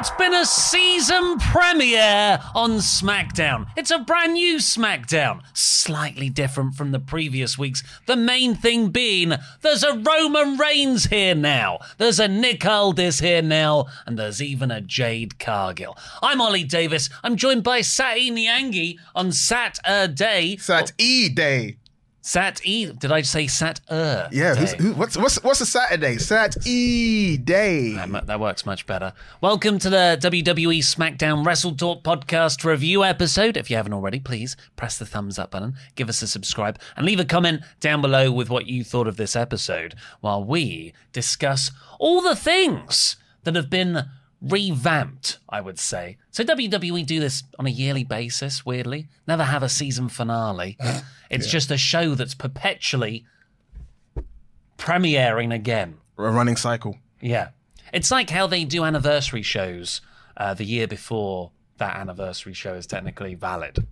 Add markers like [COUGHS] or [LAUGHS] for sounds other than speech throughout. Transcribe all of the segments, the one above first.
It's been a season premiere on SmackDown. It's a brand new SmackDown, slightly different from the previous weeks. The main thing being there's a Roman Reigns here now, there's a Nick Aldis here now, and there's even a Jade Cargill. I'm Oli Davis. I'm joined by Sati Nyangi on Saturday. Sat E Day. Sat E. Did I say Sat Er? Yeah, who's, who, what's what's what's a Saturday? Sat E Day. That, that works much better. Welcome to the WWE SmackDown Wrestle Talk podcast review episode. If you haven't already, please press the thumbs up button, give us a subscribe, and leave a comment down below with what you thought of this episode while we discuss all the things that have been revamped, I would say. So WWE do this on a yearly basis, weirdly. Never have a season finale. [LAUGHS] It's just a show that's perpetually premiering again. A running cycle. Yeah. It's like how they do anniversary shows uh, the year before that anniversary show is technically valid.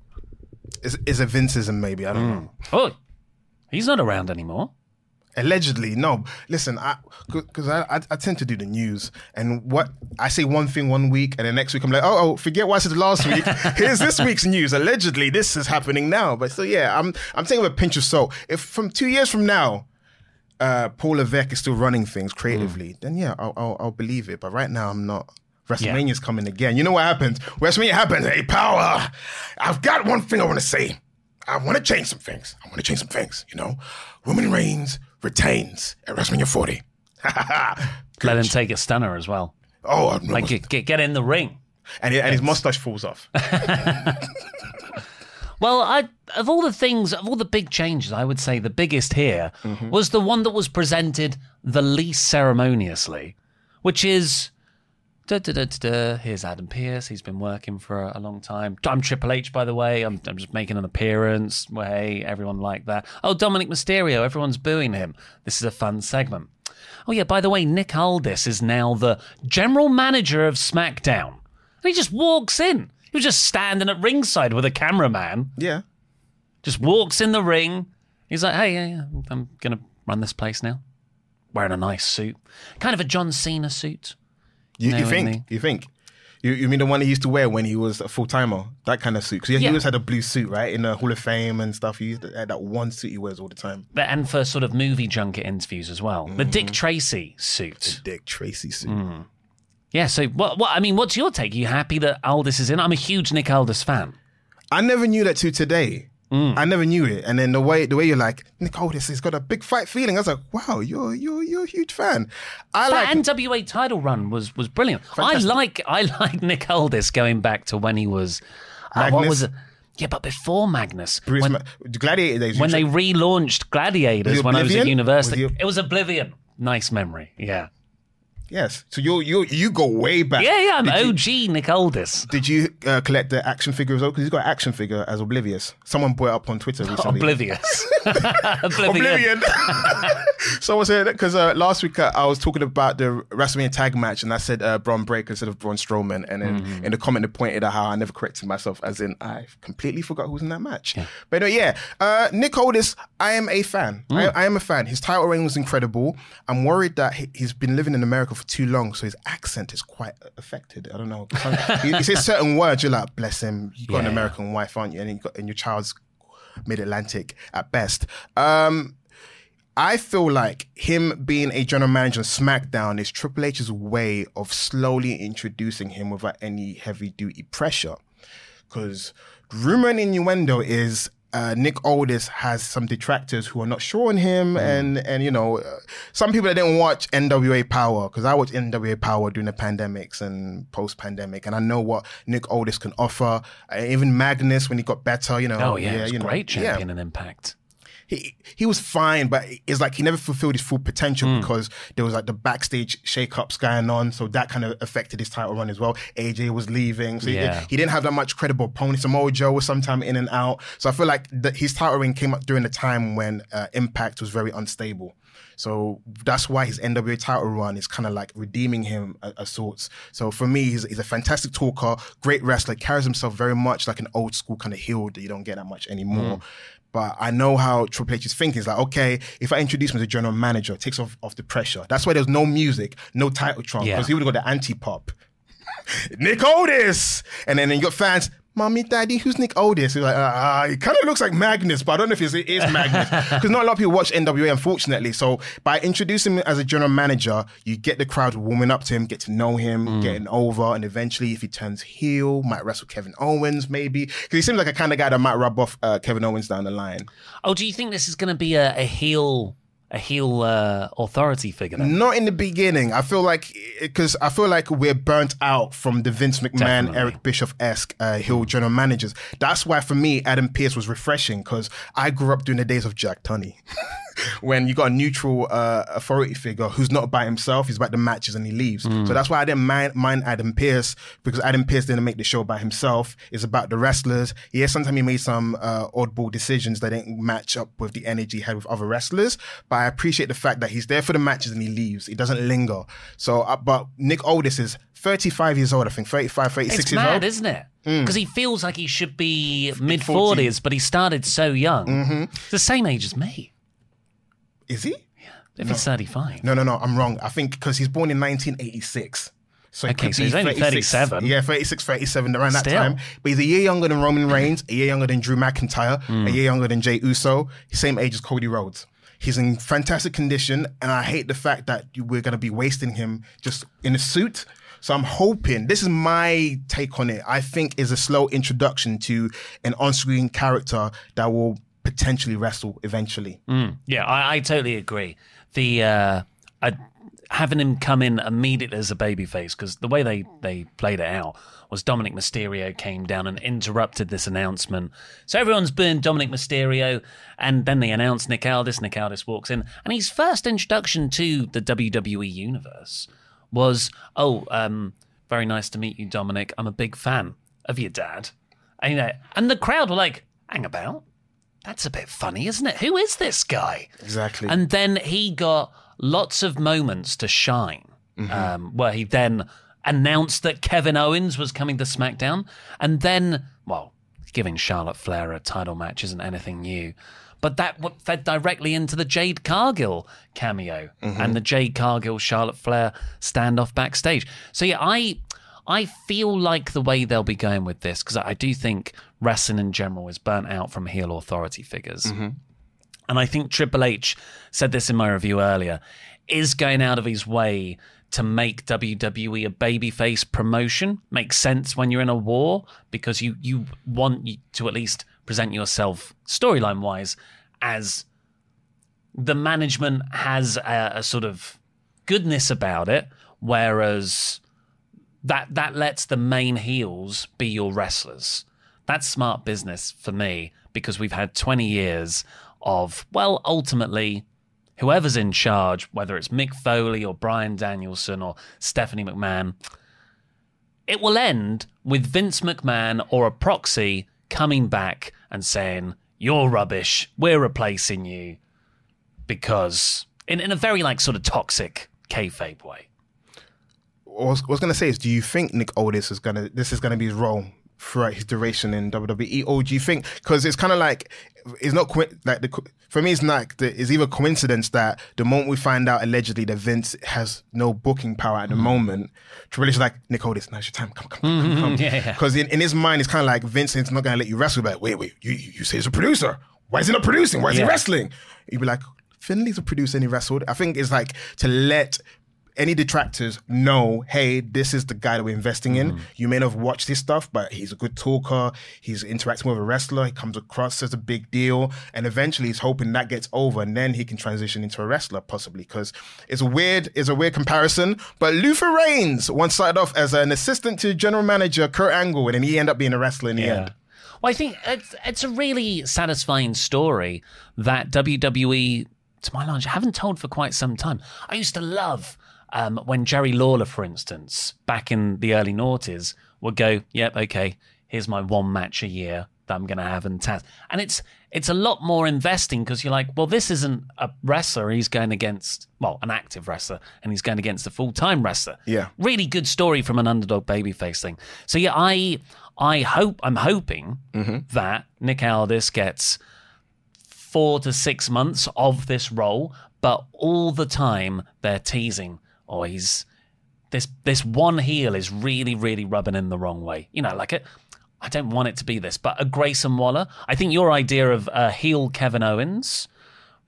Is is a Vinceism maybe? I don't know. Oh, he's not around anymore. Allegedly, no. Listen, I because I, I I tend to do the news, and what I say one thing one week, and the next week I'm like, oh, oh forget what I said last week. [LAUGHS] Here's this week's news. Allegedly, this is happening now. But so yeah, I'm I'm taking a pinch of salt. If from two years from now, uh, Paul Levesque is still running things creatively, then yeah, I'll, I'll I'll believe it. But right now, I'm not. WrestleMania's coming again. You know what happens? WrestleMania happens. Hey, power! I've got one thing I want to say. I want to change some things. I want to change some things. You know, Roman Reigns retains at WrestleMania 40. [LAUGHS] Let him take a stunner as well. Oh, I'm Like get, get, get in the ring. and, and his mustache falls off. [LAUGHS] Well, I of all the things, of all the big changes, I would say the biggest here mm-hmm. was the one that was presented the least ceremoniously, which is. Da, da, da, da, da. Here's Adam Pearce. He's been working for a, a long time. I'm Triple H, by the way. I'm, I'm just making an appearance. Hey, everyone like that. Oh, Dominic Mysterio. Everyone's booing him. This is a fun segment. Oh, yeah, by the way, Nick Aldis is now the general manager of SmackDown. And he just walks in. He was just standing at ringside with a cameraman yeah. just walks in the ring. He's like, hey, yeah, yeah, I'm going to run this place now. Wearing a nice suit. Kind of a John Cena suit. You, you think? You think? You, you mean the one he used to wear when he was a full timer? That kind of suit. Because he Yeah. always had a blue suit, right? In the Hall of Fame and stuff. He used to that one suit he wears all the time. But, and for sort of movie junket interviews as well. The Dick Tracy suit. The Dick Tracy suit. Mm. Yeah, so what, what, I mean, what's your take? Are you happy that Aldis is in? I'm a huge Nick Aldis fan. I never knew that to today. Mm. I never knew it. And then the way the way you're like, Nick Aldis has got a big fight feeling. I was like, wow, you're you're you're a huge fan. I That like NWA title run was was brilliant. Fantastic. I like I like Nick Aldis going back to when he was uh, what was it? Yeah, but before Magnus, Bruce when, Ma- Gladiator days. when they relaunched Gladiators when I was at university. Was It was Oblivion. Nice memory. Yeah. Yes. So you you you go way back. Yeah, yeah, I'm Did you- OG Nick Aldis. Did you uh, collect the action figure as well? Because he's got an action figure as Oblivious. Someone brought it up on Twitter recently. Oblivious. [LAUGHS] Oblivion. Oblivion. [LAUGHS] Someone said because uh, last week uh, I was talking about the WrestleMania tag match and I said uh, Braun Breaker instead of Braun Strowman, and then Mm-hmm. in the comment they pointed out how I never corrected myself, as in I completely forgot who was in that match. But uh, yeah, uh, Nick Aldis, I am a fan. Mm. I, I am a fan. His title reign was incredible. I'm worried that he, he's been living in America for too long, so his accent is quite affected. I don't know. he, he says certain words. You're like, bless him. You got an Yeah. American wife, aren't you? And, you got, and your child's mid Atlantic at best. Um, I feel like him being a general manager of SmackDown is Triple H's way of slowly introducing him without any heavy duty pressure. Because rumor and innuendo is uh, Nick Aldis has some detractors who are not sure on him, and and you know, uh, some people that didn't watch NWA Power because I watched NWA Power during the pandemics and post pandemic, and I know what Nick Aldis can offer. Uh, even Magnus when he got better, you know, Oh, yeah, he's you know, great yeah champion in Impact. He he was fine, but it's like he never fulfilled his full potential Hmm. because there was like the backstage shakeups going on, so that kind of affected his title run as well. AJ was leaving, so Yeah. he, he didn't have that much credible opponents. Samoa Joe was sometime in and out, so I feel like the, his title reign came up during the time when uh, Impact was very unstable. So that's why his NWA title run is kind of like redeeming him a, a sorts. So for me, he's, he's a fantastic talker, great wrestler, carries himself very much like an old school kind of heel that you don't get that much anymore. But I know how Triple H is thinking. It's like, okay, if I introduce him as a general manager, it takes off, off the pressure. That's why there's no music, no title Yeah. because he would have got the anti pop. Nick Otis! And then you got fans, Mommy, Daddy, who's Nick Otis? He's like, ah, he kind of looks like Magnus, but I don't know if it's, it is Magnus. [LAUGHS] Because not a lot of people watch NWA, unfortunately. So by introducing him as a general manager, you get the crowd warming up to him, get to know him, getting over, and eventually, if he turns heel, might wrestle Kevin Owens, maybe. Because he seems like a kind of guy that might rub off uh, Kevin Owens down the line. Oh, do you think this is going to be a, a heel, a heel uh, authority figure? Then? Not in the beginning. I feel like because I feel like we're burnt out from the Vince McMahon, Definitely. Eric Bischoff esque uh, heel general managers. That's why for me, Adam Pearce was refreshing because I grew up during the days of Jack Tunney. [LAUGHS] when you got a neutral uh, authority figure who's not by himself, he's about the matches and he leaves. Mm. So that's why I didn't mind, mind Adam Pearce because Adam Pearce didn't make the show by himself. It's about the wrestlers. Yes, sometimes he made some uh, oddball decisions that didn't match up with the energy he had with other wrestlers. But I appreciate the fact that he's there for the matches and he leaves. He doesn't linger. So, uh, but Nick Aldis is 35 years old, I think, 35, 36 It's years mad, old. isn't it? Because he feels like he should be mid 40s, but he started so young. Mm-hmm. The same age as me. Is he? Yeah. If he's 35. No, no, no. I'm wrong. I think because he's born in 1986. So Okay, so he's only 37. Yeah, 36, 37, around that time. But he's a year younger than Roman Reigns, a year younger than Drew McIntyre, Hmm. a year younger than Jay Uso, same age as Cody Rhodes. He's in fantastic condition, and I hate the fact that we're going to be wasting him just in a suit. So I'm hoping this is my take on it. I think is a slow introduction to an on-screen character that will potentially wrestle eventually. Yeah, I, I totally agree. The uh, I, having him come in immediately as a babyface because the way they they played it out was Dominic Mysterio came down and interrupted this announcement. So everyone's booing Dominic Mysterio, and then they announce Nick Aldis. Nick Aldis walks in, and his first introduction to the WWE universe was, "Oh, um, very nice to meet you, Dominic. I'm a big fan of your dad." And, you know, and the crowd were like, "Hang about." That's a bit funny, isn't it? Who is this guy? Exactly. And then he got lots of moments to shine, um, where he then announced that Kevin Owens was coming to SmackDown, and then, well, giving Charlotte Flair a title match isn't anything new. But that fed directly into the Jade Cargill cameo and the Jade Cargill Charlotte Flair standoff backstage. So yeah, I I feel like the way they'll be going with this because I do think wrestling in general is burnt out from heel authority figures mm-hmm. and I think Triple H said this in my review earlier, is going out of his way to make WWE a babyface promotion. Makes sense when you're in a war because you you want to at least present yourself storyline wise as the management has a, a sort of goodness about it, whereas that that lets the main heels be your wrestlers. That's smart business for me because we've had 20 years of well ultimately whoever's in charge, whether it's Mick Foley or Bryan Danielson or Stephanie McMahon, it will end with Vince McMahon or a proxy coming back and saying, You're rubbish. We're replacing you. Because, in, in a very like sort of toxic kayfabe way. What I was, was gonna say is, do you think Nick Aldis is gonna this is gonna be his role throughout his duration in WWE, or do you think because it's kind of like it's not like the for me it's not like the, it's either coincidence that the moment we find out allegedly that Vince has no booking power at the mm-hmm. moment, Triple H is like Nick Aldis, now's your time, come come come come, come. Mm-hmm. [LAUGHS] Yeah, yeah. Because in, in his mind it's kind of like Vince is not gonna let you wrestle, but wait wait you you you say he's a producer, why is he not producing? Why is Yeah. he wrestling? You'd be like. Finlay's a producer and he wrestled. I think it's like to let any detractors know, hey, this is the guy that we're investing in. Mm-hmm. You may not have watched his stuff, but he's a good talker. He's interacting with a wrestler. He comes across as a big deal. And eventually he's hoping that gets over and then he can transition into a wrestler possibly. Cause it's a weird, it's a weird comparison. But Luther Reigns once started off as an assistant to general manager Kurt Angle and then he ended up being a wrestler in the end. Well, I think it's, it's a really satisfying story that WWE, to my knowledge, haven't told for quite some time. I used to love um, when Jerry Lawler, for instance, back in the early noughties, would go, "Yep, okay, here's my one match a year that I'm going to have in Taz," and it's it's a lot more investing because you're like, well, this isn't a wrestler; he's going against well, an active wrestler, and he's going against a full time wrestler. Yeah. really good story from an underdog babyface thing. So yeah, I I hope I'm hoping that Nick Aldis gets four to six months of this role, but all the time they're teasing, oh, he's this this one heel is really, really rubbing in the wrong way. You know, like it. I don't want it to be this, but a Grayson Waller. I think your idea of a heel Kevin Owens,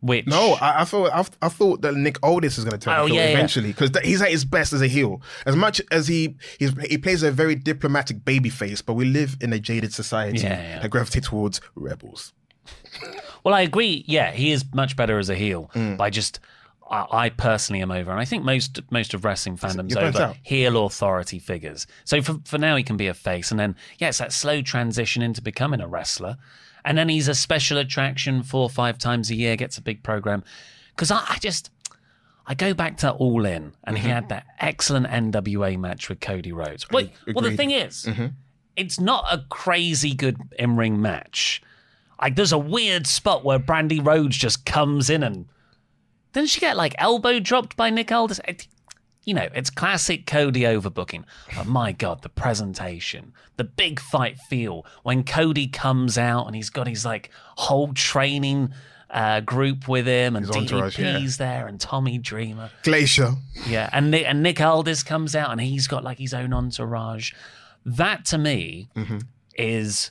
which No, I, I thought I, I thought that Nick Aldis is going to turn Oh, heel yeah, yeah. eventually because he's at his best as a heel. As much as he he's, he plays a very diplomatic baby face, but we live in a jaded society Yeah, yeah. that gravitates towards rebels. Well, I agree. Yeah, he is much better as a heel. Mm. I just, I, personally am over, and I think most most of wrestling fandom's over out. heel authority figures. So for for now, he can be a face, and then yeah, it's that slow transition into becoming a wrestler, and then he's a special attraction four or five times a year, gets a big program. Because I, I just. I go back to All In, and Mm-hmm. he had that excellent NWA match with Cody Rhodes. Well, well the thing is, Mm-hmm. it's not a crazy good in ring match. Like there's a weird spot where Brandi Rhodes just comes in and didn't she get like elbow dropped by Nick Aldis? It- you know, it's classic Cody overbooking. But my God, the presentation, the big fight feel when Cody comes out and he's got his like whole training uh, group with him and DDP's there and Tommy Dreamer. Glacier. Yeah, and Nick, and Nick Aldis comes out and he's got like his own entourage. That to me is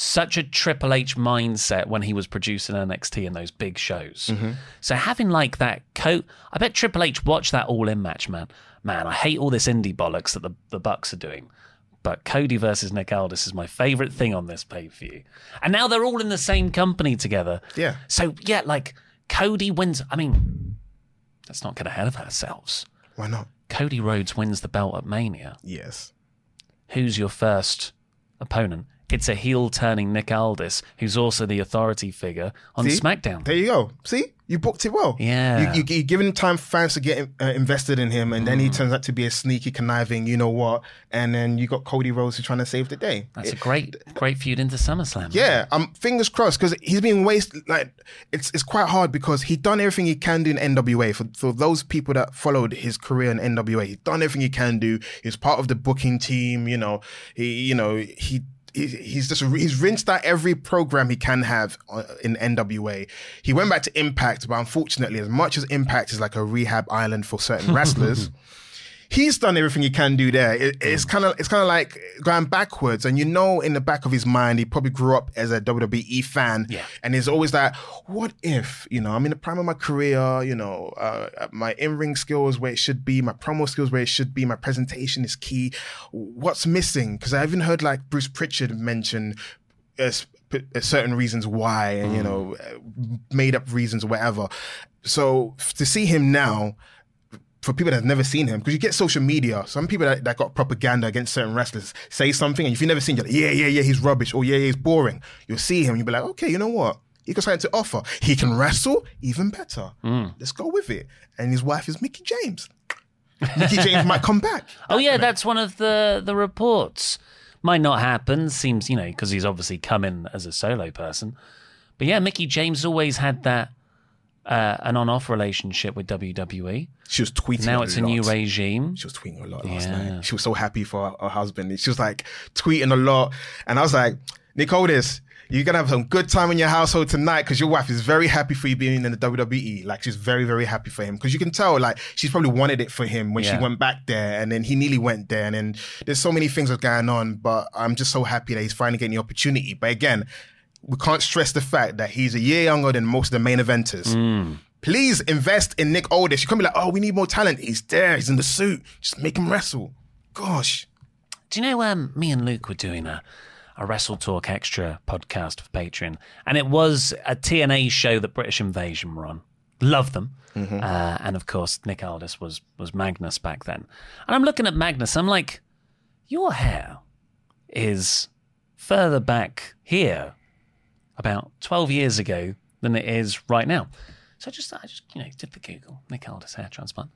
such a Triple H mindset when he was producing NXT and those big shows. Mm-hmm. So having like that coat, I bet Triple H watched that All In match, man. Man, I hate all this indie bollocks that the the Bucks are doing. But Cody versus Nick Aldis is my favorite thing on this pay per view. And now they're all in the same company together. Yeah. So yeah, like Cody wins. I mean, let's not get ahead of ourselves. Why not? Cody Rhodes wins the belt at Mania. Yes. Who's your first opponent? It's a heel turning Nick Aldis, who's also the authority figure on See? SmackDown. There you go. See, you booked it well. Yeah. You, you, you're giving time for fans to get uh, invested in him, and then Mm. he turns out to be a sneaky, conniving, you know what? And then you got Cody Rhodes who's trying to save the day. That's a great, great feud into SummerSlam. Yeah, um, fingers crossed because he's been wasted. Like it's it's quite hard because he done everything he can do in NWA. For for those people that followed his career in NWA, he done everything he can do. He's part of the booking team. You know, he you know he. He- He's just he's rinsed out every program he can have uh, in NWA. He went back to Impact, but unfortunately, as much as Impact is like a rehab island for certain [LAUGHS] wrestlers, he's done everything he can do there. It, it's kind of it's kind of like going backwards, and you know, in the back of his mind, he probably grew up as a WWE fan, Yeah. and he's always like, "What if you know I'm in the prime of my career? You know, uh, my in ring skills where it should be, my promo skills where it should be, my presentation is key. What's missing? Because I even heard like Bruce Pritchard mention." Uh, uh, certain reasons why and you know uh, made up reasons or whatever so to see him now for people that have never seen him, because you get social media, some people that, that got propaganda against certain wrestlers say something, and if you've never seen, you're like, yeah, yeah, yeah, he's rubbish, or yeah, yeah, he's boring. You'll see him, you'll be like, okay, you know what? He got something to offer. He can wrestle even better. Mm. Let's go with it. And his wife is Mickie James. Mickie James might come back. [LAUGHS] Oh yeah, that's one of the the reports. Might not happen. Seems you know because he's obviously come in as a solo person. But yeah, Mickey James always had that uh, an on-off relationship with WWE. She was tweeting. Now it's a new regime. She was tweeting a lot last Yeah. night. She was so happy for her, her husband. She was like tweeting a lot. And I was like, Nicole, this you're going to have some good time in your household tonight because your wife is very happy for you being in the WWE. Like, she's very, very happy for him because you can tell, like, she's probably wanted it for him when Yeah. she went back there and then he nearly went there. And then there's so many things that's going on, but I'm just so happy that he's finally getting the opportunity. But again, we can't stress the fact that he's a year younger than most of the main eventers. Please invest in Nick Aldis. You can't be like, oh, we need more talent. He's there. He's in the suit. Just make him wrestle. Gosh. Do you know um, me and Luke were doing a, a Wrestle Talk Extra podcast for Patreon, and it was a TNA show that British Invasion were on. Love them, uh, and of course Nick Aldis was was Magnus back then. And I'm looking at Magnus, I'm like, your hair is further back here about 12 years ago than it is right now. So I just I just you know did the Google Nick Aldis hair transplant.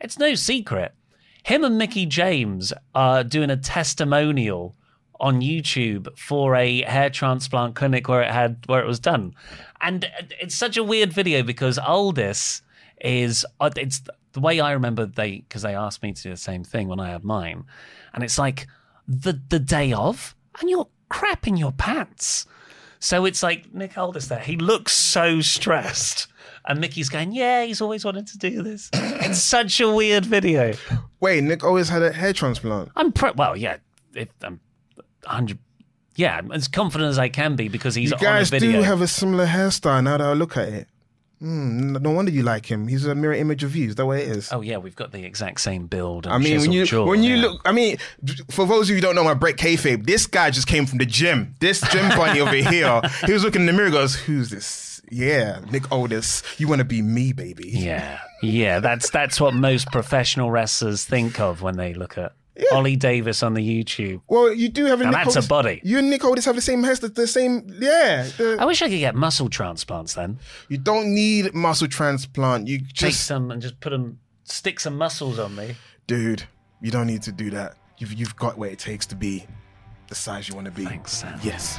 It's no secret. Him and Mickie James are doing a testimonial on YouTube for a hair transplant clinic where it had where it was done, and it's such a weird video because Aldis is it's the way I remember they because they asked me to do the same thing when I had mine, and it's like the the day of, and you're crap in your pants. So it's like Nick Aldis there. He looks so stressed. And Mickie's going, Yeah, he's always wanted to do this. [COUGHS] it's such a weird video. Wait, Nick always had a hair transplant. I'm pre- well, yeah, if um, I'm 100 yeah, I'm as confident as I can be because he's you on a video. do have a similar hairstyle now that I look at it. Hmm, no wonder you like him. He's a mirror image of you. Is that what it is? oh yeah, we've got the exact same build. And I mean, when you jaw, when you yeah. look, I mean, for those of you who don't know my break kayfabe, this guy just came from the gym. This gym [LAUGHS] bunny over here, he was looking in the mirror, goes, "Who's this?" Yeah, Nick Aldis. You want to be me, baby? Yeah, yeah, that's that's what most professional wrestlers think of when they look at Oli Davis on the YouTube. Well, you do have a. Now Nick that's a body. You and Nick Aldis have the same hairstyle, the same. Yeah, the- I wish I could get muscle transplants then. you don't need muscle transplant. You just Take some and just put them, stick some muscles on me. dude, you don't need to do that. You've you've got what it takes to be the size you want to be. Thanks, Sam. Yes.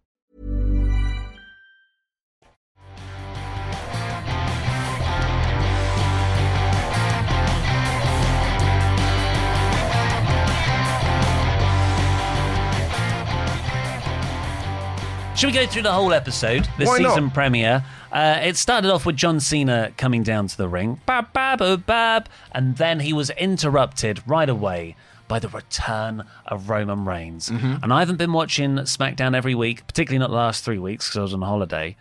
Should we go through the whole episode? The Why not? season premiere. Uh, it started off with John Cena coming down to the ring, bab, bab, bab, bab, and then he was interrupted right away by the return of Roman Reigns. Mm-hmm. And I haven't been watching SmackDown every week, particularly not the last three weeks because I was on holiday.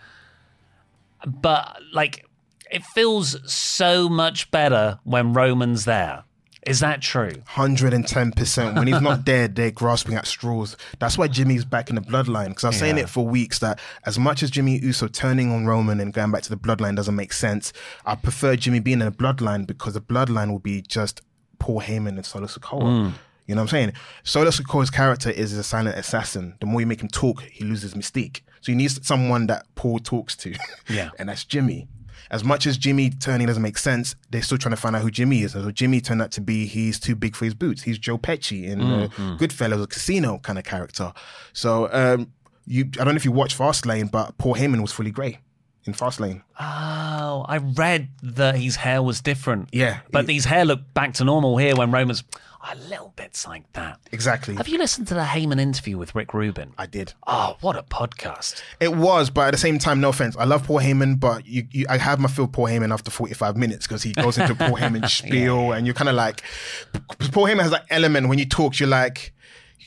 But like, it feels so much better when Roman's there. Is that true? Hundred and ten percent. When he's not [LAUGHS] there, they're grasping at straws. That's why Jimmy's back in the bloodline. Because I was saying it for weeks that as much as Jimmy Uso turning on Roman and going back to the bloodline doesn't make sense, I prefer Jimmy being in the bloodline because the bloodline will be just Paul Heyman and Solo Sikoa. Mm. You know what I'm saying? Solo Sikoa's character is a silent assassin. The more you make him talk, he loses mystique. So he needs someone that Paul talks to. Yeah. [LAUGHS] and that's Jimmy. As much as Jimmy turning doesn't make sense, they're still trying to find out who Jimmy is. And so Jimmy turned out to be he's too big for his boots. He's Joe Pesci in uh, Goodfellas, a casino kind of character. So um, you, I don't know if you watch Fastlane, but Paul Heyman was fully grey in Fastlane. Oh, I read that his hair was different. Yeah. But his hair looked back to normal here when Roman's a little bit like that. Exactly. Have you listened to the Heyman interview with Rick Rubin? I did. Oh, what a podcast. It was, but at the same time, no offense. I love Paul Heyman, but you, you I have my feel Paul Heyman after 45 minutes because he goes into Paul [LAUGHS] Heyman spiel and you're kind of like, Paul Heyman has that element when you talk, you're like,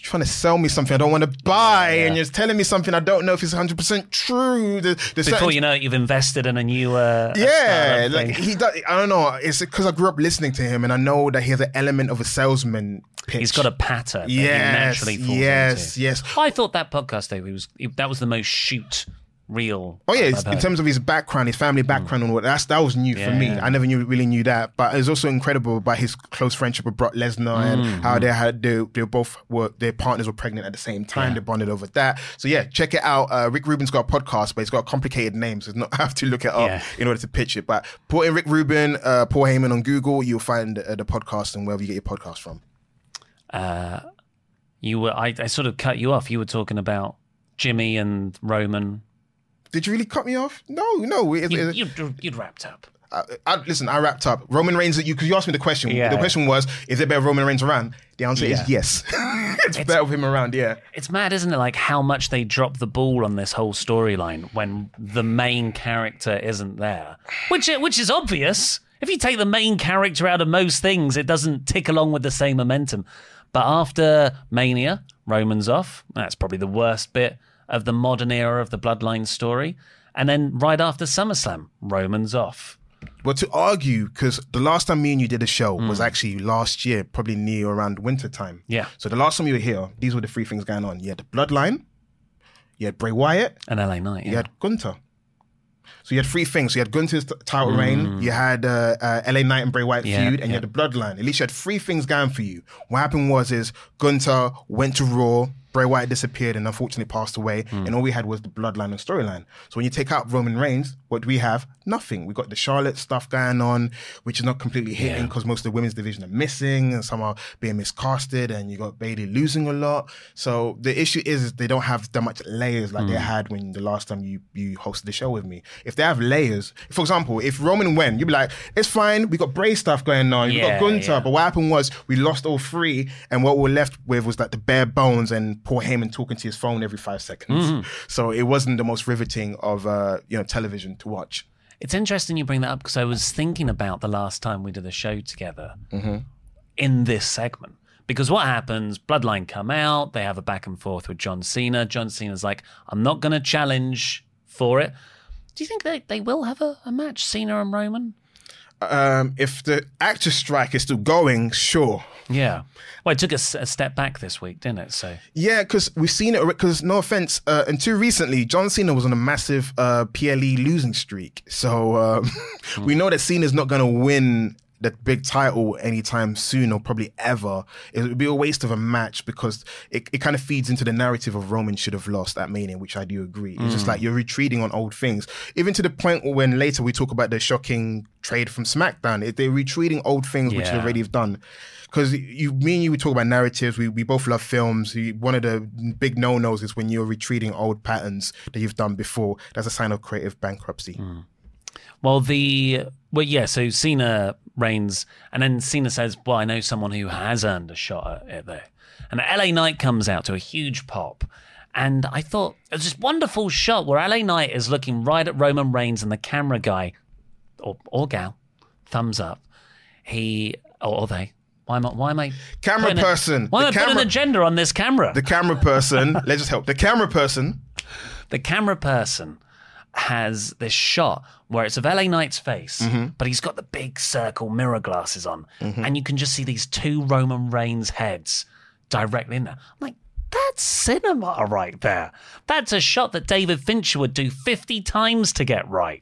trying to sell me something I don't want to buy and you're telling me something I don't know if it's 100% true. The, the Before certain- you know it, you've invested in a new. Uh, yeah, like he does. I don't know. It's because I grew up listening to him, and I know that he has an element of a salesman. Pitch. He's got a patter that he Yes, naturally falls yes, into. yes. I thought that podcast though, he was that was the most shoot real. Oh yeah, in terms of his background, his family background, and all that. That's that was new for me. Yeah. I never knew really knew that, but it's also incredible about his close friendship with Brock Lesnar and how they had they, they both were their partners were pregnant at the same time. They bonded over that. So yeah, check it out. Uh, Rick Rubin's got a podcast, but it's got a complicated name, so it's not [LAUGHS] I have to look it up Yeah. in order to pitch it. But put in Rick Rubin, uh, Paul Heyman on Google, you'll find uh, the podcast and wherever you get your podcast from. Uh, you were. I, I sort of cut you off. You were talking about Jimmy and Roman. Did you really cut me off? No, no. It, You, it- you, you'd wrapped up. I, I, listen, I wrapped up. Roman Reigns, you because you asked me the question. Yeah. The question was, is there better Roman Reigns around? The answer Yeah. is yes. [LAUGHS] it's, better with him around. Yeah. It's mad, isn't it? Like how much they drop the ball on this whole storyline when the main character isn't there, which which is obvious. If you take the main character out of most things, it doesn't tick along with the same momentum. But after Mania, Roman's off. That's probably the worst bit of the modern era of the Bloodline story. And then right after SummerSlam, Roman's off. Well, to argue, because the last time me and you did a show was Hmm. actually last year, probably near around winter time. Yeah. So the last time you were here, these were the three things going on. You had the Bloodline, you had Bray Wyatt, And LA Knight. you had Gunther. So you had three things. So you had Gunther's title reign, you had uh, uh, LA Knight and Bray Wyatt. Yeah, feud, and you had the Bloodline. At least you had three things going for you. What happened was is Gunther went to Raw, Bray Wyatt disappeared and unfortunately passed away, Hmm. and all we had was the Bloodline and storyline. So when you take out Roman Reigns, what do we have? Nothing. We got the Charlotte stuff going on, which is not completely hitting because most of the women's division are missing, and some are being miscasted, and you got Bayley losing a lot. So the issue is, is they don't have that much layers like they had when the last time you you hosted the show with me. If they have layers, for example, if Roman went, you'd be like, it's fine. We got Bray stuff going on. We got Gunther, yeah. but what happened was we lost all three, and what we were left with was like the bare bones and Paul Heyman talking to his phone every five seconds. Mm-hmm. So it wasn't the most riveting of uh, you know television to watch. It's interesting you bring that up because I was thinking about the last time we did a show together Mm-hmm. in this segment. Because what happens? Bloodline come out, they have a back and forth with John Cena. John Cena's like, I'm not going to challenge for it. Do you think they, they will have a, a match, Cena and Roman? Um, if the actor strike is still going, sure. Yeah. Well, it took a step back this week, didn't it? So Yeah, because we've seen it. Because no offense, uh, until recently, John Cena was on a massive uh, PLE losing streak. So um, [LAUGHS] we know that Cena's not going to win that big title anytime soon, or probably ever. It would be a waste of a match because it, it kind of feeds into the narrative of Roman should have lost at Mania, which I do agree. It's just mm. like you're retreating on old things, even to the point when later we talk about the shocking trade from SmackDown. It, they're retreating old things which they Yeah. already have done because you, me and you, we talk about narratives. We, we both love films. One of the big no nos is when you're retreating old patterns that you've done before. That's a sign of creative bankruptcy. Mm. Well, the well, yeah. So Cena reigns, and then Cena says, "Well, I know someone who has earned a shot at it there." And LA Knight comes out to a huge pop, And I thought it was this wonderful shot where LA Knight is looking right at Roman Reigns and the camera guy, or, or gal, thumbs up. He, or, or they. Why am I, why am I Camera putting a- person. why am I putting an agenda on this camera? The camera person, [LAUGHS] let's just help. The camera person, the camera person has this shot where it's of LA Knight's face, Mm-hmm. but he's got the big circle mirror glasses on, and you can just see these two Roman Reigns heads directly in there. I'm like, that's cinema right there. That's a shot that David Fincher would do 50 times to get right.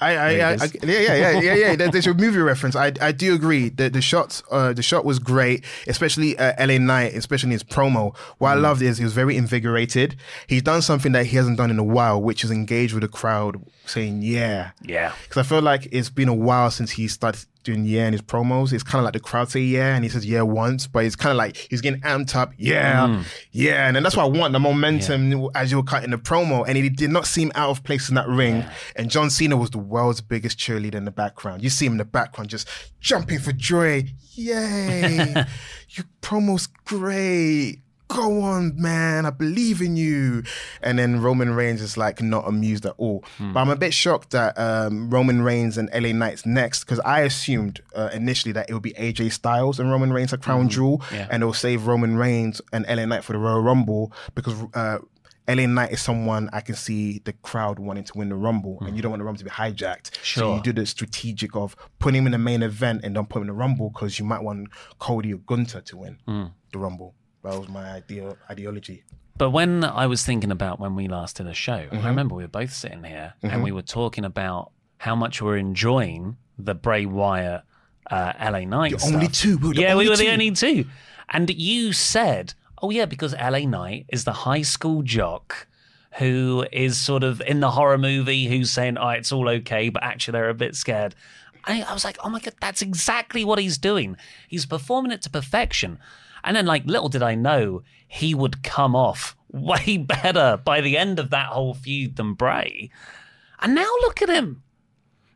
I, I, I, I yeah, yeah, yeah, yeah, yeah. There's a movie reference. I, I do agree. The the shots, uh, the shot was great, especially uh, LA Knight, especially his promo. What I loved is he was very invigorated. He's done something that he hasn't done in a while, which is engage with the crowd, saying yeah, Yeah. Because I feel like it's been a while since he started doing yeah in his promos. It's kind of like the crowd say yeah, and he says yeah once, but it's kind of like he's getting amped up, yeah, mm. yeah, and then that's what I want the momentum as you're cutting the promo. And he did not seem out of place in that ring. And John Cena was the world's biggest cheerleader in the background. You see him in the background just jumping for joy, yay! [LAUGHS] Your promo's great. Go on, man. I believe in you. And then Roman Reigns is like not amused at all. But I'm a bit shocked that um, Roman Reigns and LA Knight's next because I assumed uh, initially that it would be AJ Styles and Roman Reigns a crown jewel, Yeah. and it'll save Roman Reigns and LA Knight for the Royal Rumble because. Uh, LA Knight is someone I can see the crowd wanting to win the Rumble, and you don't want the Rumble to be hijacked. So Sure. you do the strategic of putting him in the main event and don't put him in the Rumble because you might want Cody or Gunther to win the Rumble. That was my idea ideology. But when I was thinking about when we last did a show, Mm-hmm. I remember we were both sitting here and we were talking about how much we we're enjoying the Bray Wyatt uh, LA Knight. The only two, we yeah, we only were the only two. And you said, "Oh yeah, because LA Knight is the high school jock." Who is sort of in the horror movie who's saying, oh, it's all okay, but actually they're a bit scared. I, I was like, oh my God, that's exactly what he's doing. He's performing it to perfection. And then, like, little did I know he would come off [LAUGHS] way better by the end of that whole feud than Bray. And now look at him.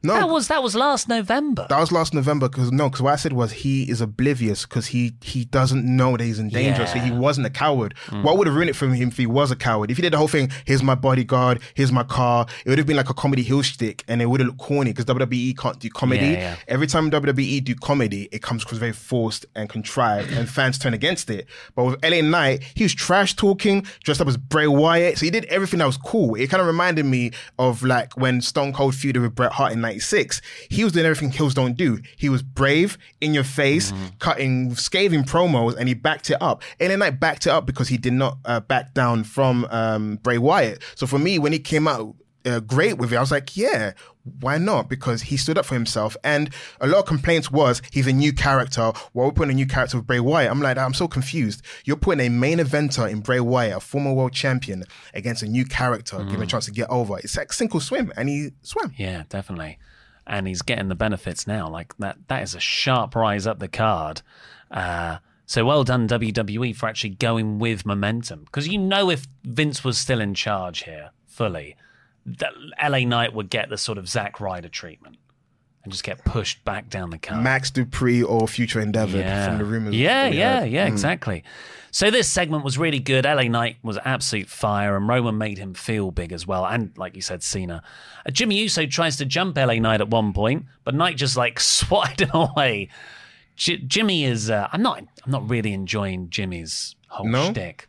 No, That was that was last November. That was last November because no, because what I said was he is oblivious because he he doesn't know that he's in danger, so he wasn't a coward. Mm. What would have ruined it for him if he was a coward? If he did the whole thing, here's my bodyguard, here's my car, it would have been like a comedy heel stick, and it would have looked corny because WWE can't do comedy. Yeah, yeah. Every time WWE do comedy, it comes across very forced and contrived, and fans turn against it. But with LA Knight, he was trash talking, dressed up as Bray Wyatt, so he did everything that was cool. It kind of reminded me of like when Stone Cold feuded with Bret Hart in '96. He was doing everything heels don't do. He was brave, in your face, cutting scathing promos, and he backed it up. LA Knight backed it up because he did not uh, back down from um, Bray Wyatt. So for me, when he came out uh, great with it. I was like, yeah, why not? Because he stood up for himself. And a lot of complaints was he's a new character. Why we're putting a new character with Bray Wyatt? I'm like, I'm so confused. You're putting a main eventer in Bray Wyatt, a former world champion, against a new character, given a chance to get over. It's like sink or swim, and he swam. Yeah, definitely. And he's getting the benefits now. Like that that is a sharp rise up the card. Uh so well done WWE for actually going with momentum. Because you know if Vince was still in charge here fully, that LA Knight would get the sort of Zack Ryder treatment and just get pushed back down the card. Max Dupri or Future Endeavor from the rumors. Yeah, yeah, heard. yeah, Mm. exactly. So this segment was really good. LA Knight was absolute fire, and Roman made him feel big as well. And like you said, Cena. Uh, Jimmy Uso tries to jump LA Knight at one point, but Knight just like [LAUGHS] swatted him away. J- Jimmy is. Uh, I'm not. I'm not really enjoying Jimmy's whole No? shtick.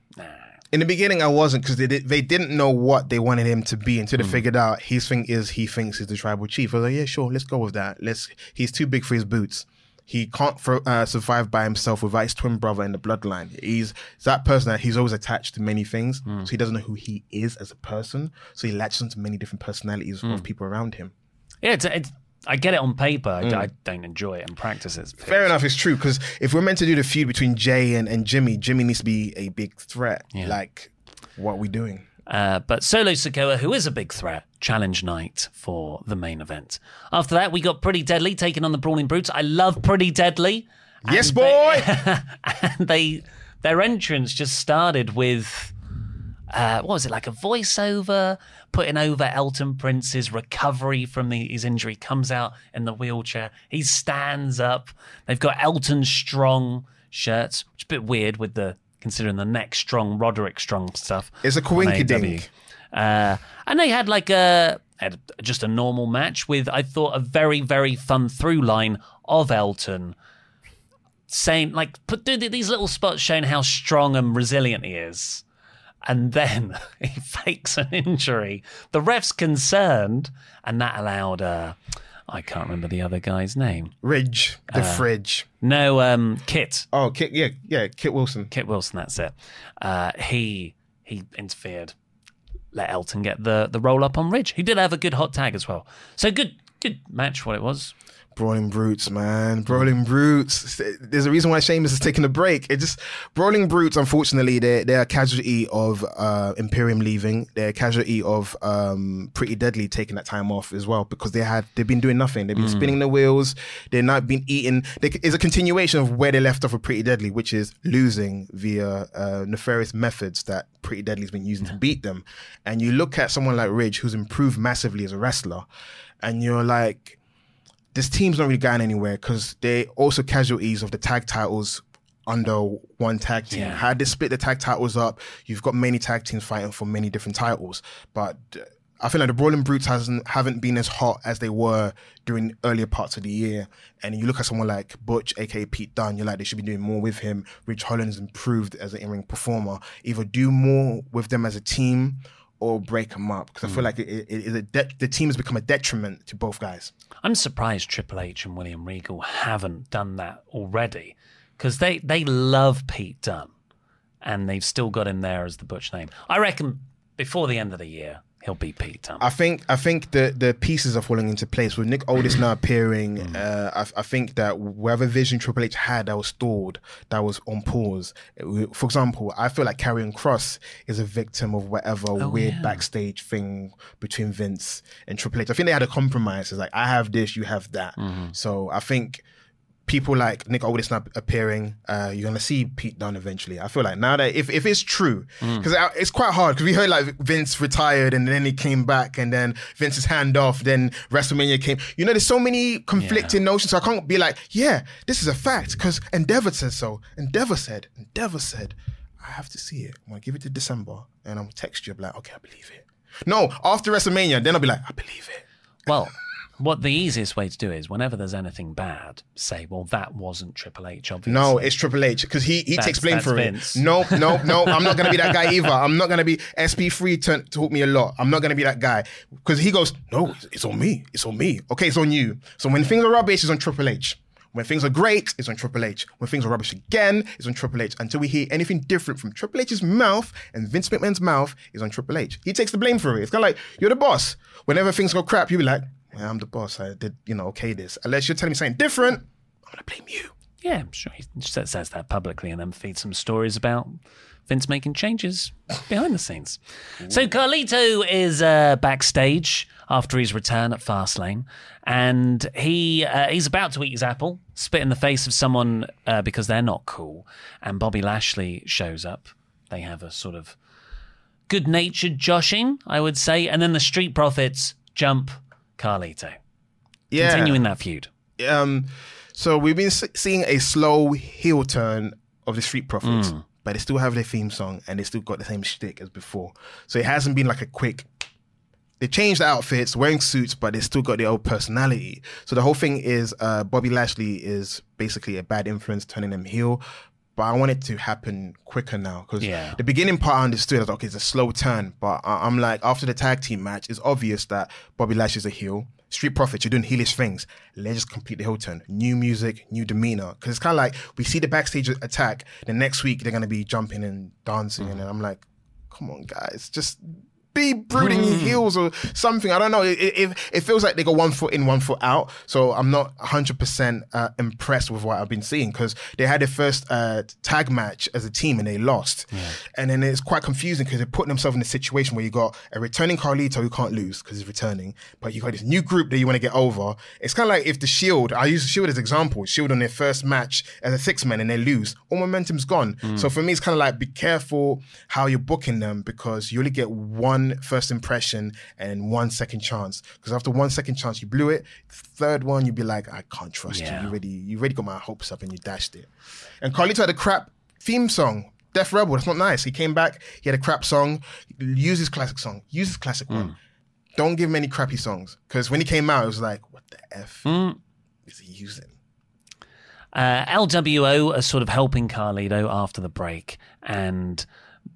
In the beginning, I wasn't because they did, they didn't know what they wanted him to be until they hmm. figured out his thing is he thinks he's the tribal chief. I was like, yeah, sure, let's go with that. Let's. He's too big for his boots. He can't fro- uh, survive by himself without his twin brother in the bloodline. He's that person that he's always attached to many things, hmm. so he doesn't know who he is as a person. So he latches onto many different personalities of hmm. people around him. Yeah, it's, it's, I get it on paper. I, I don't enjoy it in practice. It's Fair enough, it's true because if we're meant to do the feud between Jay and, and Jimmy, Jimmy needs to be a big threat. Yeah. Like, what are we doing? Uh, but Solo Sikoa, who is a big threat, challenge Knight for the main event. After that, we got Pretty Deadly taking on the Brawling Brutes. I love Pretty Deadly. Yes, boy. They, [LAUGHS] and they their entrance just started with uh, what was it like a voiceover putting over Elton Prince's recovery from the, his injury. Comes out in the wheelchair. He stands up. They've got Elton Strong shirts, which is a bit weird with the considering the next strong Roderick Strong stuff. It's a coinkydink. Uh, and they had like a had just a normal match with I thought a very very fun through line of Elton saying like put do these little spots showing how strong and resilient he is. And then [LAUGHS] he fakes an injury. The ref's concerned, and that allowed uh I can't remember the other guy's name. Ridge, the Uh, fridge. No, um, Kit. Oh, Kit, yeah, yeah, Kit Wilson. Kit Wilson, that's it. Uh, he he interfered, let Elton get the the roll up on Ridge. He did have a good hot tag as well. So good good match. What it was. Brawling Brutes, man. Brawling Brutes. There's a reason why Sheamus is taking a break. It just Brawling Brutes, unfortunately, they're they're a casualty of uh, Imperium leaving. They're a casualty of um, Pretty Deadly taking that time off as well because they had they've been doing nothing. They've been Mm. spinning the wheels. They're not been eating. They, it's a continuation of where they left off with Pretty Deadly, which is losing via uh, nefarious methods that Pretty Deadly's been using to beat them. And you look at someone like Ridge, who's improved massively as a wrestler, and you're like this team's not really going anywhere because they're also casualties of the tag titles under one tag team. Yeah. Had they split the tag titles up, you've got many tag teams fighting for many different titles. But uh, I feel like the Brawling Brutes hasn't haven't been as hot as they were during earlier parts of the year. And you look at someone like Butch, aka Pete Dunne, you're like they should be doing more with him. Ridge Holland's improved as an in-ring performer. Either do more with them as a team or break them up because I feel hmm. like it, it, it is a de- the team has become a detriment to both guys. I'm surprised Triple H and William Regal haven't done that already because they they love Pete Dunne and they've still got him there as the Butch name. I reckon before the end of the year he'll be Pete Dunne. I think I think the the pieces are falling into place with Nick Aldis now appearing. Uh, I, I think that whatever vision Triple H had that was stalled, that was on pause. For example, I feel like Karrion Kross is a victim of whatever weird yeah. backstage thing between Vince and Triple H. I think they had a compromise. It's like I have this, you have that. So I think people like Nick Aldis now appearing, uh, you're gonna see Pete Dunne eventually. I feel like now that if, if it's true, because it's quite hard because we heard like Vince retired and then he came back and then Vince's hand off, then WrestleMania came. You know, there's so many conflicting notions. So I can't be like, yeah, this is a fact because Endeavor said so. Endeavor said, Endeavor said, I have to see it. I'm gonna give it to December and I'm gonna text you. I'm like, okay, I believe it. No, after WrestleMania, then I'll be like, I believe it. Well, [LAUGHS] what the easiest way to do is whenever there's anything bad, say, well, that wasn't Triple H, obviously. No, it's Triple H because he, he That's- takes blame for Vince. it. No, no, no. I'm not gonna be that guy [LAUGHS] either. I'm not gonna be SP3 taught taught me a lot. I'm not gonna be that guy because he goes, no, it's, it's on me. It's on me. Okay, it's on you. So when things are rubbish, it's on Triple H. When things are great, it's on Triple H. When things are rubbish again, it's on Triple H. Until we hear anything different from Triple H's mouth and Vince McMahon's mouth is on Triple H. He takes the blame for it. It's kind of like you're the boss. Whenever things go crap, you be like, well, I'm the boss. I did, you know, okay this. Unless you're telling me something different, I'm gonna blame you. Yeah, I'm sure he says that publicly and then feeds some stories about Vince making changes behind the scenes. So Carlito is uh, backstage after his return at Fastlane, and he uh, he's about to eat his apple, spit in the face of someone uh, because they're not cool. And Bobby Lashley shows up. They have a sort of good-natured joshing, I would say, and then the Street Profits jump Carlito, Yeah. continuing that feud. um, so we've been seeing a slow heel turn of the Street Profits, Mm. but they still have their theme song and they still got the same shtick as before. So it hasn't been like a quick. They changed the outfits, wearing suits, but they still got their old personality. So the whole thing is uh, Bobby Lashley is basically a bad influence, turning them heel. But I want it to happen quicker now because Yeah. the beginning part I understood. I was like, okay, it's a slow turn. But I- I'm like, after the tag team match, it's obvious that Bobby Lashley's a heel. Street Profits, you're doing heelish things. Let's just complete the heel turn. New music, new demeanor. Because it's kind of like we see the backstage attack. The next week they're gonna be jumping and dancing, mm. and I'm like, come on, guys, just be brooding heels or something. I don't know. It, it, it feels like they got one foot in, one foot out. So I'm not 100% uh, impressed with what I've been seeing because they had their first uh, tag match as a team and they lost. And then it's quite confusing because they're putting themselves in a situation where you got a returning Carlito who can't lose because he's returning, but you got this new group that you want to get over. It's kind of like if the Shield, I use the Shield as example, Shield on their first match as a six man and they lose, all momentum's gone. So for me, it's kind of like be careful how you're booking them because you only get one first impression and one second chance. Because after one second chance, you blew it. Third one, you'd be like, I can't trust Yeah. you. You already, you already got my hopes up and you dashed it. And Carlito had a crap theme song. Def Rebel. That's not nice. He came back. He had a crap song. Use his classic song. Use his classic one. Don't give him any crappy songs because when he came out, it was like, what the f is he using? Uh, LWO are sort of helping Carlito after the break, and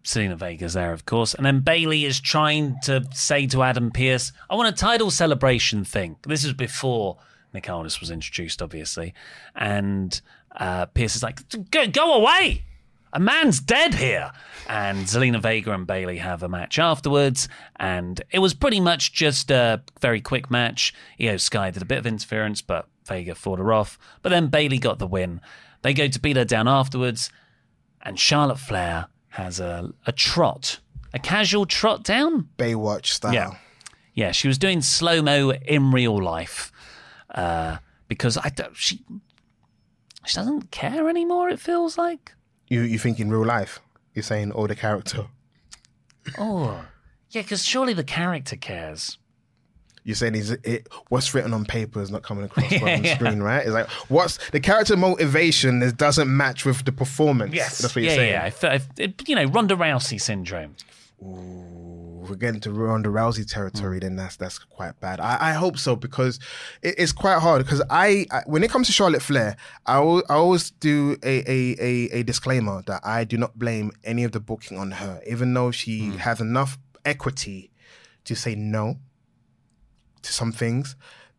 Zelina Vega's there, of course. And then Bayley is trying to say to Adam Pearce, I want a title celebration thing. This is before Nick Aldis was introduced, obviously. And uh, Pierce is like, go, go away! A man's dead here. And Zelina Vega and Bayley have a match afterwards. And it was pretty much just a very quick match. Iyo Sky did a bit of interference, but Vega fought her off. But then Bayley got the win. They go to beat her down afterwards. And Charlotte Flair has a, a trot, a casual trot down. Baywatch style. Yeah. Yeah, she was doing slow mo in real life uh, because I don't, she she doesn't care anymore. It feels like. You you think in real life? You're saying oh the character. Oh, yeah, because surely the character cares. You're saying is it what's written on paper is not coming across [LAUGHS] on the yeah. screen, right? It's like what's the character motivation is doesn't match with the performance. that's what you're yeah, saying. yeah. I fe- I f- it- you know, Ronda Rousey syndrome. If we're getting to Ronda Rousey territory, then that's that's quite bad. I, I hope so because it, it's quite hard. Because I, I, when it comes to Charlotte Flair, I, al- I always do a, a, a, a disclaimer that I do not blame any of the booking on her, even though she mm. has enough equity to say no to some things.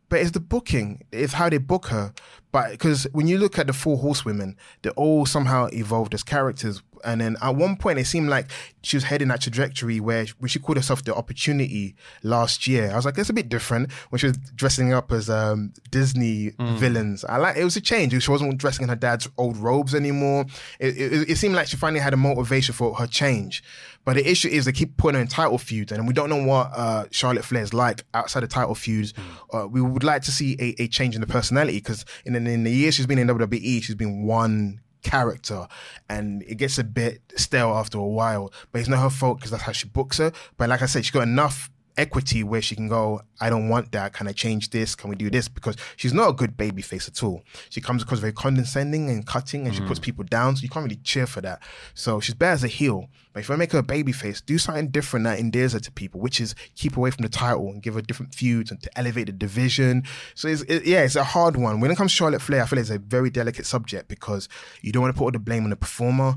But it's the booking, it's how they book her. But because when you look at the four horsewomen, they all somehow evolved as characters. And then at one point, it seemed like she was heading that trajectory where she called herself the opportunity last year. I was like, it's a bit different when she was dressing up as um, Disney villains. I like it was a change. She wasn't dressing in her dad's old robes anymore. It, it, it seemed like she finally had a motivation for her change. But the issue is they keep putting her in title feuds, and we don't know what uh, Charlotte Flair is like outside of title feuds. Uh, we would like to see a, a change in the personality because in, in the years she's been in WWE, she's been one character, and it gets a bit stale after a while. But it's not her fault because that's how she books her. But like I said, she's got enough equity where she can go, I don't want that. Can I change this? Can we do this? Because she's not a good baby face at all. She comes across very condescending and cutting and she puts mm. people down. So you can't really cheer for that. So she's bad as a heel. But if I make her a baby face, do something different that endears her to people, which is keep away from the title and give her different feuds and to elevate the division. So it's, it, yeah, it's a hard one. When it comes to Charlotte Flair, I feel it's a very delicate subject because you don't want to put all the blame on the performer.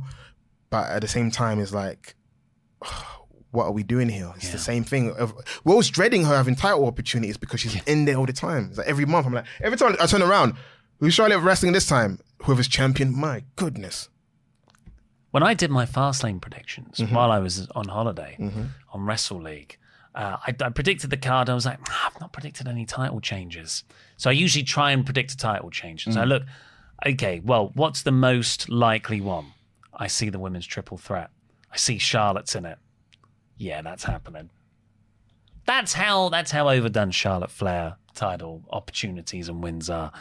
But at the same time, it's like, [SIGHS] what are we doing here? It's the same thing. Always dreading her having title opportunities because she's in there all the time. It's like every month, I'm like, every time I turn around, who's Charlotte wrestling this time? Whoever's champion, my goodness. When I did my Fastlane predictions Mm-hmm. while I was on holiday on Wrestle League, uh, I, I predicted the card. I was like, "Ah, I've not predicted any title changes. So I usually try and predict a title change. And So I Mm. look, okay, well, what's the most likely one? I see the women's triple threat. I see Charlotte's in it. Yeah, that's happening. That's how that's how overdone Charlotte Flair title opportunities and wins are.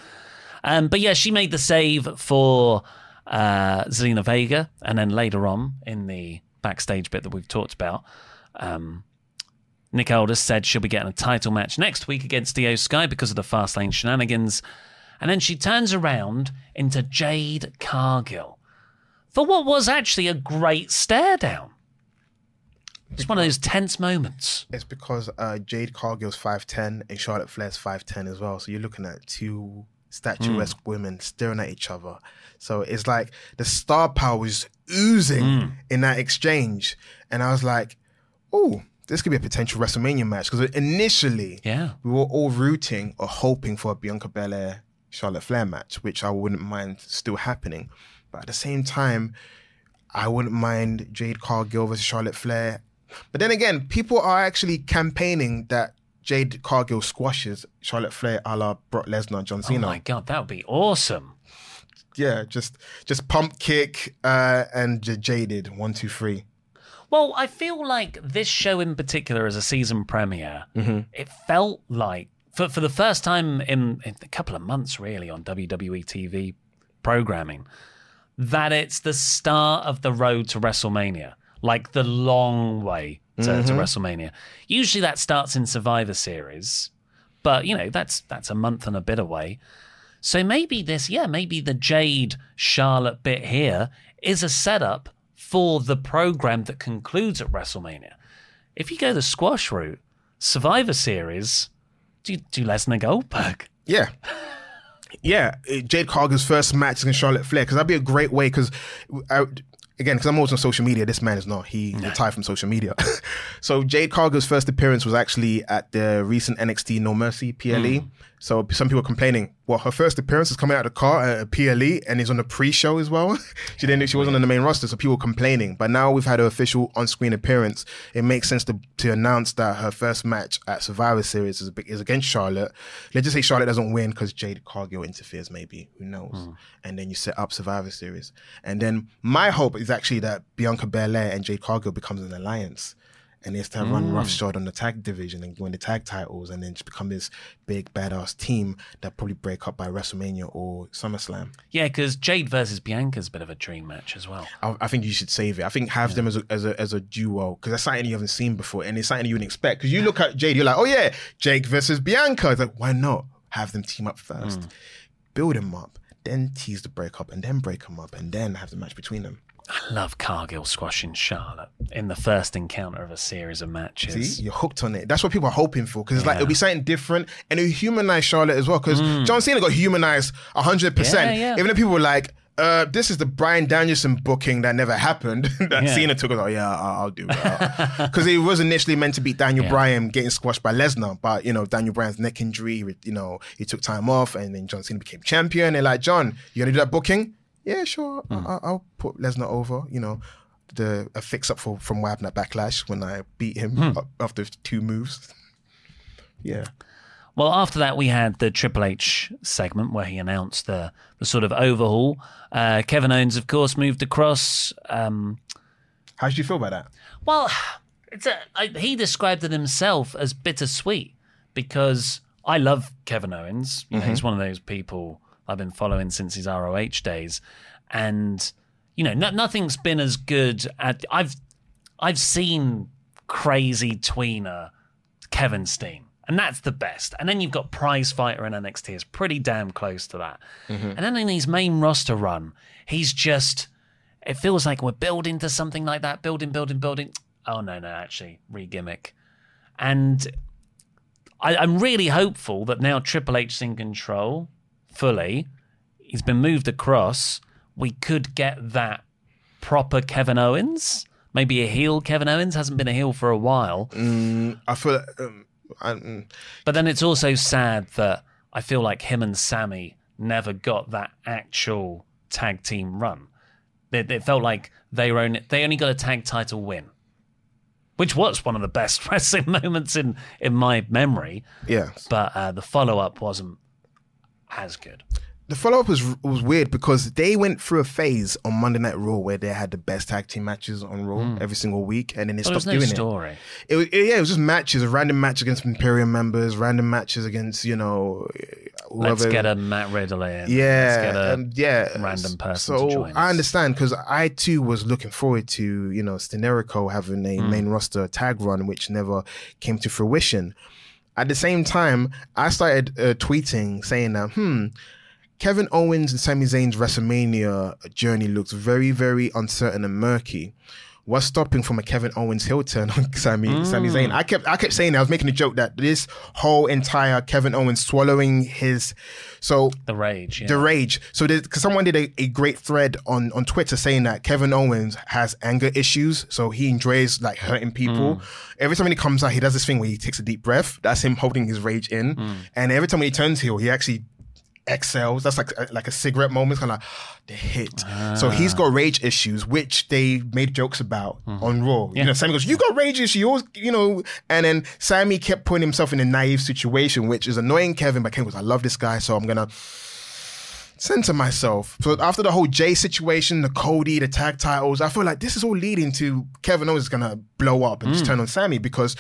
Um, but yeah, she made the save for uh, Zelina Vega, and then later on in the backstage bit that we've talked about, um, Nick Aldis said she'll be getting a title match next week against Iyo Sky because of the Fastlane shenanigans, and then she turns around into Jade Cargill for what was actually a great stare down. It's one of those tense moments. It's because uh, Jade Cargill's 5'10 and Charlotte Flair's 5'10 as well. So you're looking at two statuesque women staring at each other. So it's like the star power was oozing in that exchange. And I was like, oh, this could be a potential WrestleMania match. Because initially, Yeah. we were all rooting or hoping for a Bianca Belair Charlotte Flair match, which I wouldn't mind still happening. But at the same time, I wouldn't mind Jade Cargill versus Charlotte Flair. But then again, people are actually campaigning that Jade Cargill squashes Charlotte Flair a la Brock Lesnar, John Cena. Oh my god, that would be awesome. yeah, just just pump kick uh, and j- jaded one two three. Well, I feel like this show in particular, as a season premiere, it felt like for for the first time in, in a couple of months, really, on WWE TV programming, that it's the start of the road to WrestleMania, like the long way to, to WrestleMania. Usually, that starts in Survivor Series, but you know that's that's a month and a bit away. So maybe this, yeah, maybe the Jade Charlotte bit here is a setup for the program that concludes at WrestleMania. If you go the squash route, Survivor Series, do, do Lesnar Goldberg? [LAUGHS] Yeah. Yeah, uh, Jade Cargill's first match against Charlotte Flair because that'd be a great way. Because again, because I'm always on social media, this man is not. He retired from social media. [LAUGHS] so Jade Cargill's first appearance was actually at the recent NXT No Mercy PLE. Mm. So some people are complaining. Well, her first appearance is coming out of the car at a PLE and is on the pre-show as well. [LAUGHS] she didn't. She wasn't on the main roster, so people complaining. But now we've had her official on-screen appearance. It makes sense to to announce that her first match at Survivor Series is, is against Charlotte. Let's just say Charlotte doesn't win because Jade Cargill interferes. Maybe who knows? Hmm. And then you set up Survivor Series. And then my hope is actually that Bianca Belair and Jade Cargill becomes an alliance. And it's to run mm. roughshod on the tag division and win the tag titles, and then just become this big badass team that probably break up by WrestleMania or SummerSlam. Yeah, because Jade versus Bianca's a bit of a dream match as well. I, I think you should save it. I think have them as a, as a as a duo because that's something you haven't seen before, and it's something you wouldn't expect. Because you look at Jade, you're like, oh yeah, Jake versus Bianca. It's like, why not have them team up first, mm. build them up, then tease the breakup, and then break them up, and then have the match between them. I love Cargill squashing Charlotte in the first encounter of a series of matches. See, you're hooked on it. That's what people are hoping for because it's like it'll be something different and it'll humanize Charlotte as well. Because John Cena got humanized hundred percent. Mm. Yeah, yeah. Even though people were like, uh, "This is the Bryan Danielson booking that never happened." [LAUGHS] that Yeah. Cena took it. Oh yeah, I'll, I'll do it [LAUGHS] because he was initially meant to beat Daniel Yeah. Bryan getting squashed by Lesnar, but you know Daniel Bryan's neck injury. You know he took time off, and then John Cena became champion. They're like, John, you gonna do that booking? Yeah, sure. Hmm. I'll, I'll put Lesnar over. You know. The a fix up for from at Backlash when I beat him up after two moves. Yeah. Well, after that, we had the Triple H segment where he announced the the sort of overhaul. Uh, Kevin Owens, of course, moved across. Um, How did you feel about that? well, it's a, I, he described it himself as bittersweet because I love Kevin Owens. You know, he's one of those people I've been following since his ROH days, and you know, no, nothing's been as good. At I've I've seen crazy tweener Kevin Steen. And that's the best. And then you've got Prize Fighter in NXT. is pretty damn close to that. Mm-hmm. And then in his main roster run, he's just, it feels like we're building to something like that. Building, building, building. Oh, no, no, actually, re gimmick. And I, I'm really hopeful that now Triple H's in control fully. He's been moved across. We could get that proper Kevin Owens. Maybe a heel Kevin Owens hasn't been a heel for a while. I feel like, um, I, mm, But then it's also sad that I feel like him and Sami never got that actual tag team run. It, it felt like they were only, they only got a tag title win, which was one of the best [LAUGHS] wrestling moments in in my memory. yeah. But uh, the follow up wasn't as good. The follow up was was weird because they went through a phase on Monday Night Raw where they had the best tag team matches on Raw every single week, and then they Well, stopped there was no doing story. it. It was yeah, it was just matches, a random match against Imperium members, random matches against you know. Let's get a Matt Riddle in. Yeah, Let's get a and yeah, random person So to join I understand because I too was looking forward to you know Stenerico having a Hmm. main roster tag run, which never came to fruition. At the same time, I started uh, tweeting saying that hmm. Kevin Owens and Sami Zayn's WrestleMania journey looks very, very uncertain and murky. What's stopping from a Kevin Owens heel turn on [LAUGHS] Sami, Sami Zayn? Mm. I kept I kept saying that. I was making a joke that this whole entire Kevin Owens swallowing his so The rage. Yeah. the rage. So because someone did a, a great thread on on Twitter saying that Kevin Owens has anger issues, so he enjoys like hurting people. Mm. Every time he comes out, he does this thing where he takes a deep breath. That's him holding his rage in. Mm. And every time when he turns heel, he actually exhales. That's like uh, like a cigarette moment. Kind of like [GASPS] the hit. So he's ah. got rage issues, which they made jokes about hmm. on Raw. You know, Sami goes, "You got rage issues." You always, you know, and then Sami kept putting himself in a naive situation, which is annoying Kevin. But Kevin goes, "I love this guy, so I'm gonna." center myself. So after the whole Jey situation, the Cody, the tag titles, I feel like this is all leading to Kevin Owens is gonna blow up and Mm. just hmm. turn on Sami because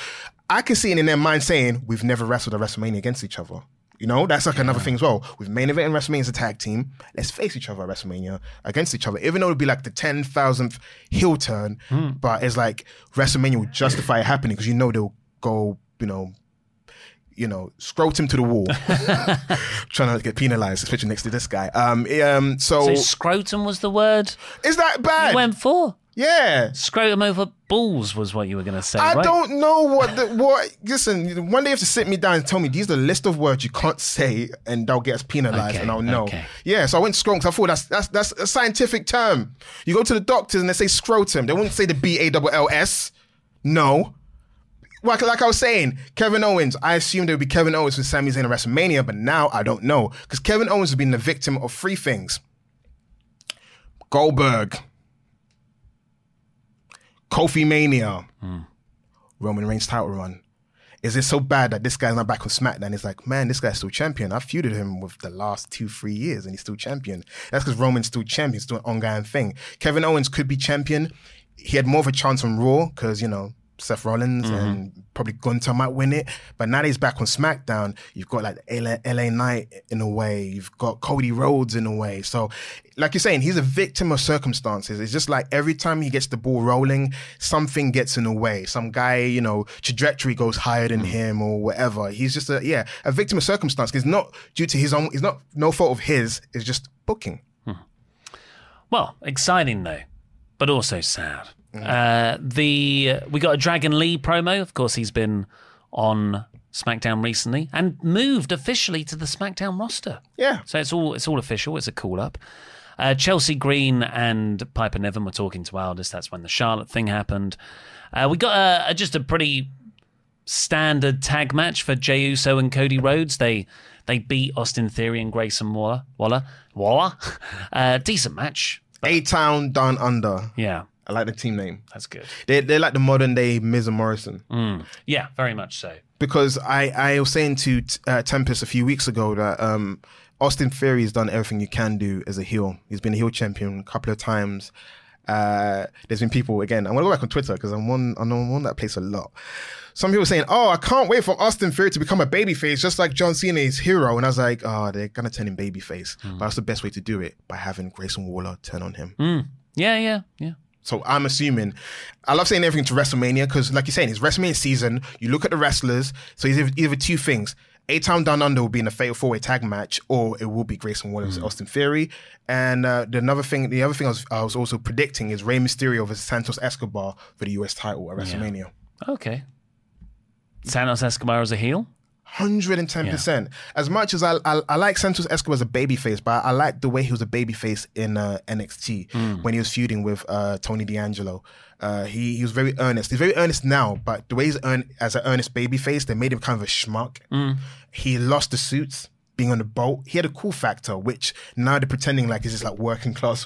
I can see it in their mind saying we've never wrestled a WrestleMania against each other. You know, that's like another thing as well. With main event and WrestleMania as a tag team, let's face each other at WrestleMania against each other. Even though it'd be like the ten thousandth heel turn, Hmm. but it's like WrestleMania will justify it happening because you know they'll go, you know, you know, scrotum to the wall, [LAUGHS] trying to get penalized, especially next to this guy. Um, um, so, So scrotum was the word is that bad? you went for. Yeah. Scrotum over balls was what you were going to say, I right? don't know what the what. Listen, one day you have to sit me down and tell me these are the list of words you can't say, and they'll get us penalized, Okay, and I'll know. okay. Yeah, so I went scrotum I thought that's that's that's a scientific term. You go to the doctors and they say scrotum. They wouldn't say the B A L L S. No. Like, like I was saying, Kevin Owens, I assumed it would be Kevin Owens with Sami Zayn at WrestleMania, but now I don't know. Because Kevin Owens has been the victim of three things Goldberg, Kofi Mania, hmm. Roman Reigns title run. Is it so bad that this guy's not back on SmackDown? It's like, man, this guy's still champion. I feuded him with the last two, three years, and he's still champion. That's because Roman's still champion, still an ongoing thing. Kevin Owens could be champion. He had more of a chance on Raw because you know Seth Rollins mm-hmm. and probably Gunther might win it. But now that he's back on SmackDown, you've got like LA, LA Knight in a way. You've got Cody Rhodes in a way. So, like you're saying, he's a victim of circumstances. It's just like every time he gets the ball rolling, something gets in the way. Some guy, you know, trajectory goes higher than mm-hmm. him or whatever. He's just a yeah, a victim of circumstance. It's not due to his own. It's not no fault of his. It's just booking. Hmm. Well, exciting though, but also sad. Uh, the we got a Dragon Lee promo. Of course, he's been on SmackDown recently and moved officially to the SmackDown roster. Yeah. So it's all it's all official. It's a call up. Uh, Chelsea Green and Piper Niven were talking to Aldis. That's when the Charlotte thing happened. Uh, we got a, a- just a pretty standard tag match for Jey Uso and Cody Rhodes. They they beat Austin Theory and Grayson Waller. Waller, Waller. [LAUGHS] Uh, decent match. A Town Down Under. Yeah, I like the team name. that's good. They they're like the modern day Miz and Morrison. Yeah, very much so. because I, I was saying to uh, Tempest a few weeks ago that um, Austin Theory has done everything you can do as a heel. He's been a heel champion a couple of times. Uh, there's been people again. I'm gonna go back on Twitter because I'm one. I'm on one that place a lot. Some people saying, "Oh, I can't wait for Austin Theory to become a babyface, just like John Cena is hero." And I was like, "Oh, they're gonna turn him babyface, but that's the best way to do it by having Grayson Waller turn on him." Yeah, yeah, yeah. So I'm assuming. I love saying everything to WrestleMania because, like you're saying, it's WrestleMania season. You look at the wrestlers. So it's either, either two things. A Town Down Under will be in a fatal four way tag match, or it will be Grayson Waller and Austin Theory. And uh, the another thing, the other thing I was, I was also predicting is Rey Mysterio versus Santos Escobar for the US title at WrestleMania. Okay. Santos Escobar as a heel. Hundred and ten percent. As much as I, I I like Santos Escobar as a babyface, but I like the way he was a babyface in uh, NXT when he was feuding with uh, Tony D'Angelo. Uh, he he was very earnest. He's very earnest now, but the way he's earn, as an earnest babyface, they made him kind of a schmuck. He lost the suits being on the boat. He had a cool factor, which now they're pretending like he's just like working class.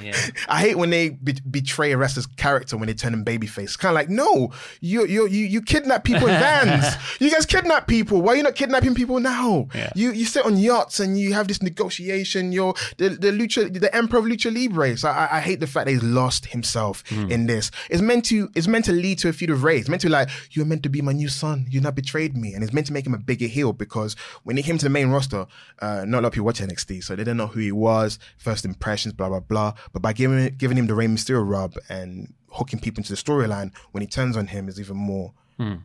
Yeah. [LAUGHS] I hate when they be- betray a wrestler's character when they turn him babyface. Kind of like, no, you you you you kidnap people in vans. [LAUGHS] you guys kidnap people. Why are you not kidnapping people now? Yeah. You you sit on yachts and you have this negotiation. You're the the lucha the emperor of lucha libre. So I, I hate the fact that he's lost himself in this. It's meant to it's meant to lead to a feud of Rey. It's meant to be like you're meant to be my new son. You not betrayed me, and it's meant to make him a bigger heel because when he came to the main roster, uh, not a lot of people watch NXT, so they didn't know who he was, first impressions, blah blah blah. But by giving giving him the Rey Mysterio rub and hooking people into the storyline, when he turns on him, is even more, hmm.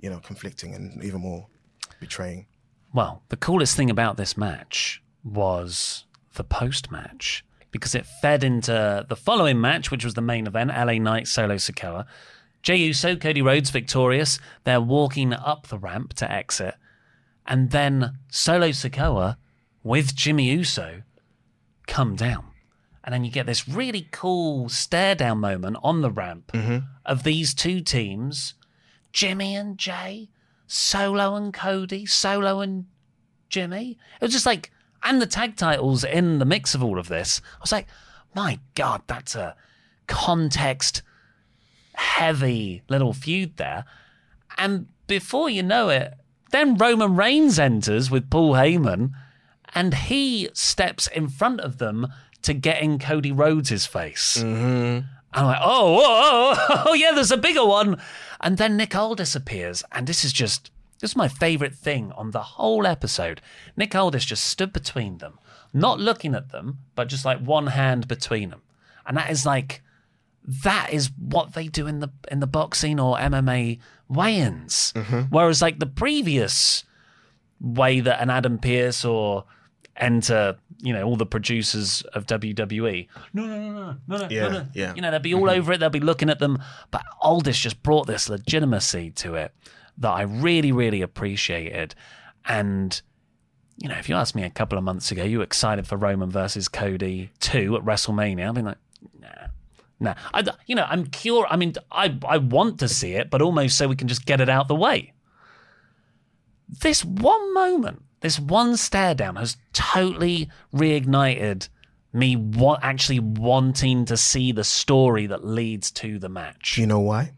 you know, conflicting and even more betraying. Well, the coolest thing about this match was the post match because it fed into the following match, which was the main event LA Knight Solo Sikoa. Jey Uso, Cody Rhodes victorious. They're walking up the ramp to exit. And then Solo Sikoa with Jimmy Uso come down. And then you get this really cool stare down moment on the ramp mm-hmm. of these two teams Jimmy and Jey, Solo and Cody, Solo and Jimmy. It was just like, and the tag titles in the mix of all of this. I was like, my God, that's a context heavy little feud there. And before you know it, then Roman Reigns enters with Paul Heyman and he steps in front of them to get in Cody Rhodes' face. And I'm like, oh, oh, [LAUGHS] oh, yeah, there's a bigger one. And then Nick Aldis appears, and this is just this is my favorite thing on the whole episode. Nick Aldis just stood between them, not looking at them, but just like one hand between them. And that is like that is what they do in the in the boxing or MMA weigh-ins. Mm-hmm. Whereas like the previous way that an Adam Pearce or enter, you know, all the producers of WWE. No, no, no, no, no, no, Yeah, no, no. yeah. You know, they'll be all mm-hmm. over it. They'll be looking at them. But Aldis just brought this legitimacy to it that I really, really appreciated. And you know, if you asked me a couple of months ago, you excited for Roman versus Cody two at WrestleMania. I'd be like, nah, nah. I, you know, I'm curious. I mean, I I want to see it, but almost so we can just get it out the way. This one moment, this one stare down, has totally reignited me wa- actually wanting to see the story that leads to the match. You know why?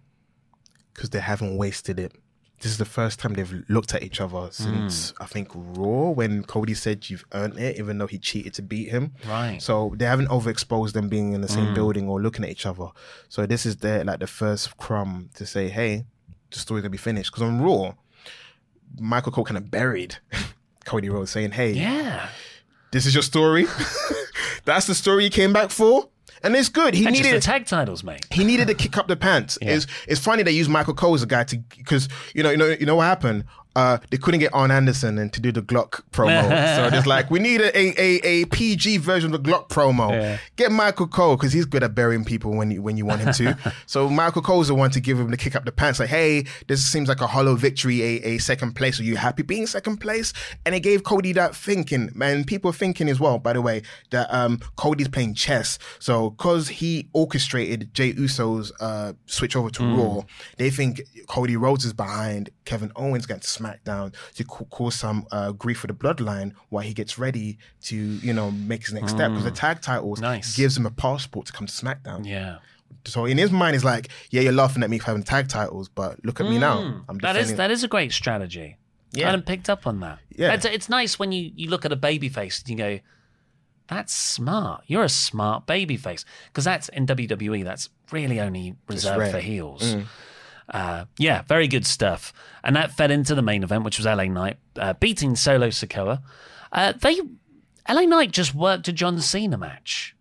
Because they haven't wasted it. This is the first time they've looked at each other since mm. I think Raw when Cody said you've earned it, even though he cheated to beat him. Right. So they haven't overexposed them being in the same mm. building or looking at each other. So this is their like the first crumb to say, hey, the story's gonna be finished. Because on Raw, Michael Cole kind of buried [LAUGHS] Cody Rhodes, saying, hey, Yeah. this is your story. [LAUGHS] That's the story you came back for. And it's good. He And just needed the tag titles, mate. he needed to kick up the pants. [LAUGHS] It's it's funny they use Michael Cole as a guy to because you know you know you know what happened. Uh, they couldn't get Arn Anderson and to do the Glock promo, [LAUGHS] so there's like we need a, a, a, PG version of the Glock promo. Get Michael Cole because he's good at burying people when you when you want him to. [LAUGHS] so Michael Cole's the one to give him the kick up the pants. Like, hey, this seems like a hollow victory, a, a second place. Are you happy being second place? And it gave Cody that thinking, man. People are thinking as well, by the way, that um Cody's playing chess. So because he orchestrated Jey Uso's uh switch over to Raw, they think Cody Rhodes is behind Kevin Owens to SmackDown to ca- cause some uh, grief for the bloodline while he gets ready to you know make his next step because the tag titles Nice. gives him a passport to come to SmackDown. Yeah. So in his mind, it's like, yeah, you're laughing at me for having tag titles, but look at me now. I'm Mm. that is that is a great strategy. Yeah. I hadn't picked up on that. Yeah. It's, it's nice when you, you look at a baby face and you go, that's smart. You're a smart baby face. Because that's in WWE, that's really only reserved for heels. Uh, yeah, very good stuff. And that fed into the main event, which was LA Knight uh, beating Solo Sikoa. Uh, they LA Knight just worked a John Cena match,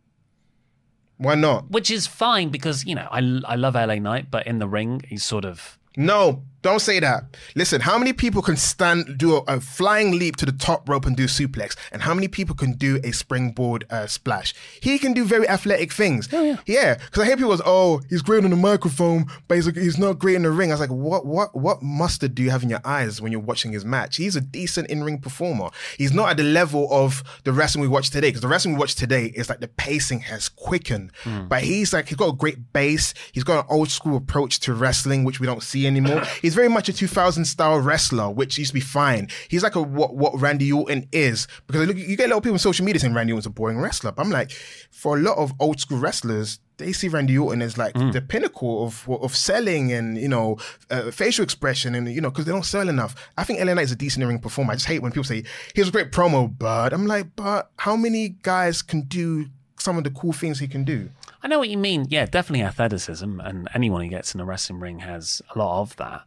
Why not? which is fine because you know I I love LA Knight, but in the ring he's sort of No, don't say that. Listen, how many people can stand, do a, a flying leap to the top rope and do suplex? And how many people can do a springboard uh, splash? He can do very athletic things. Oh, yeah. because I hear people go, oh, he's great on the microphone, but he's, he's not great in the ring. I was like, what, what, what mustard do you have in your eyes when you're watching his match? He's a decent in-ring performer. He's not at the level of the wrestling we watch today, because the wrestling we watch today is like the pacing has quickened. But he's like, he's got a great base. He's got an old school approach to wrestling, which we don't see anymore. [CLEARS THROAT] he's very much a 2000 style wrestler, which used to be fine. He's like a what what Randy Orton is because look, you get a lot of people on social media saying Randy Orton's a boring wrestler. But I'm like, for a lot of old school wrestlers, they see Randy Orton as like the pinnacle of of selling and you know uh, facial expression and you know because they don't sell enough. I think LA Knight is a decent ring performer. I just hate when people say he has a great promo, but I'm like, but how many guys can do some of the cool things he can do? I know what you mean. Yeah, definitely athleticism, and anyone who gets in a wrestling ring has a lot of that.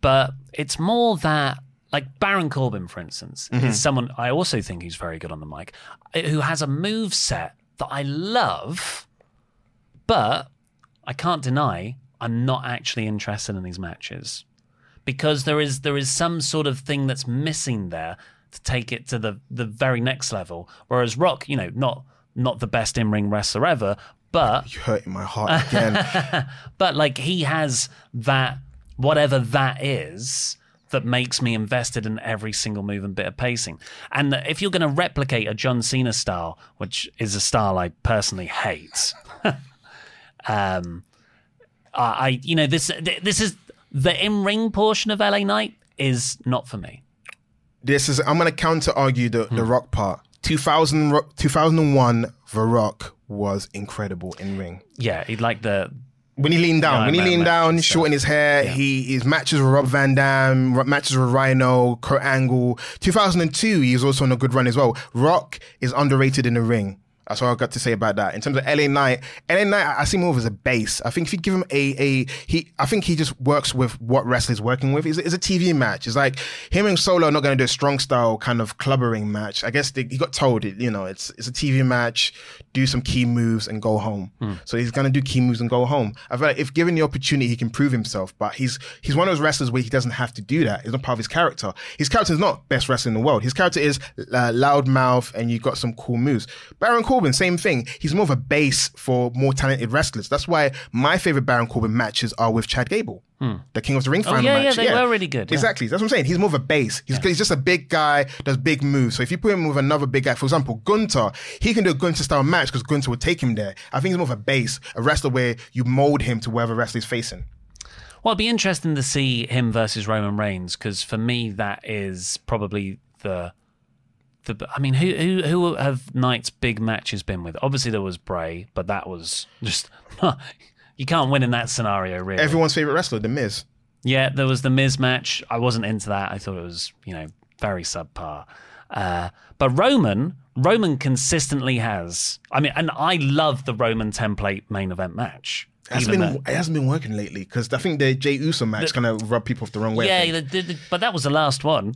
But it's more that, like Baron Corbin, for instance, is someone I also think who's very good on the mic, uh, who has a move set that I love, but I can't deny I'm not actually interested in these matches because there is there is some sort of thing that's missing there to take it to the the very next level. Whereas Rock, you know, not not the best in ring wrestler ever, but [LAUGHS] You're hurting my heart again. [LAUGHS] but like he has that whatever that is that makes me invested in every single move and bit of pacing. And if you're going to replicate a John Cena style, which is a style I personally hate, [LAUGHS] um, I, I you know this this is the in ring portion of LA Knight is not for me. this is I'm gonna counter argue the, Hmm. the rock part. 2000, 2001, The Rock was incredible in ring. Yeah, he'd like the When he leaned down, Yeah, when he leaned down, shortened his hair, he his matches with Rob Van Dam, matches with Rhyno, Kurt Angle. 2002, he was also on a good run as well. Rock is underrated in the ring. That's all I've got to say about that. In terms of LA Knight, LA Knight, I see more of as a base. I think if you give him a a he, I think he just works with what wrestlers working with. It's, it's a TV match. It's like him and Solo are not going to do a strong style kind of clubbering match. I guess they, he got told it. You know, it's it's a TV match. Do some key moves and go home. So he's going to do key moves and go home. I feel like if given the opportunity, he can prove himself. But he's he's one of those wrestlers where he doesn't have to do that. It's not part of his character. His character is not best wrestler in the world. His character is uh, loud mouth and you got some cool moves. Baron Corbin, same thing. He's more of a base for more talented wrestlers. That's why my favorite Baron Corbin matches are with Chad Gable, hmm. the King of the Ring Oh, final yeah, yeah, match. they were really good, yeah. Exactly. That's what I'm saying. He's more of a base. He's, he's just a big guy, does big moves. So if you put him with another big guy, for example, Gunther, he can do a Gunther style match because Gunther will take him there. I think he's more of a base, a wrestler where you mold him to wherever wrestler is facing. Well, it'd be interesting to see him versus Roman Reigns because for me that is probably the the. I mean, who who who have Knight's big matches been with? Obviously, there was Bray, but that was just [LAUGHS] you can't win in that scenario, really. Everyone's favorite wrestler, The Miz. Yeah, there was the Miz match. I wasn't into that. I thought it was, you know, very subpar. Uh, but Roman, Roman consistently has. I mean, and I love the Roman template main event match. It hasn't been, it hasn't been working lately because I think the Jey Uso match kind of rubbed people off the wrong way. Yeah, think. the- the- but that was the last one.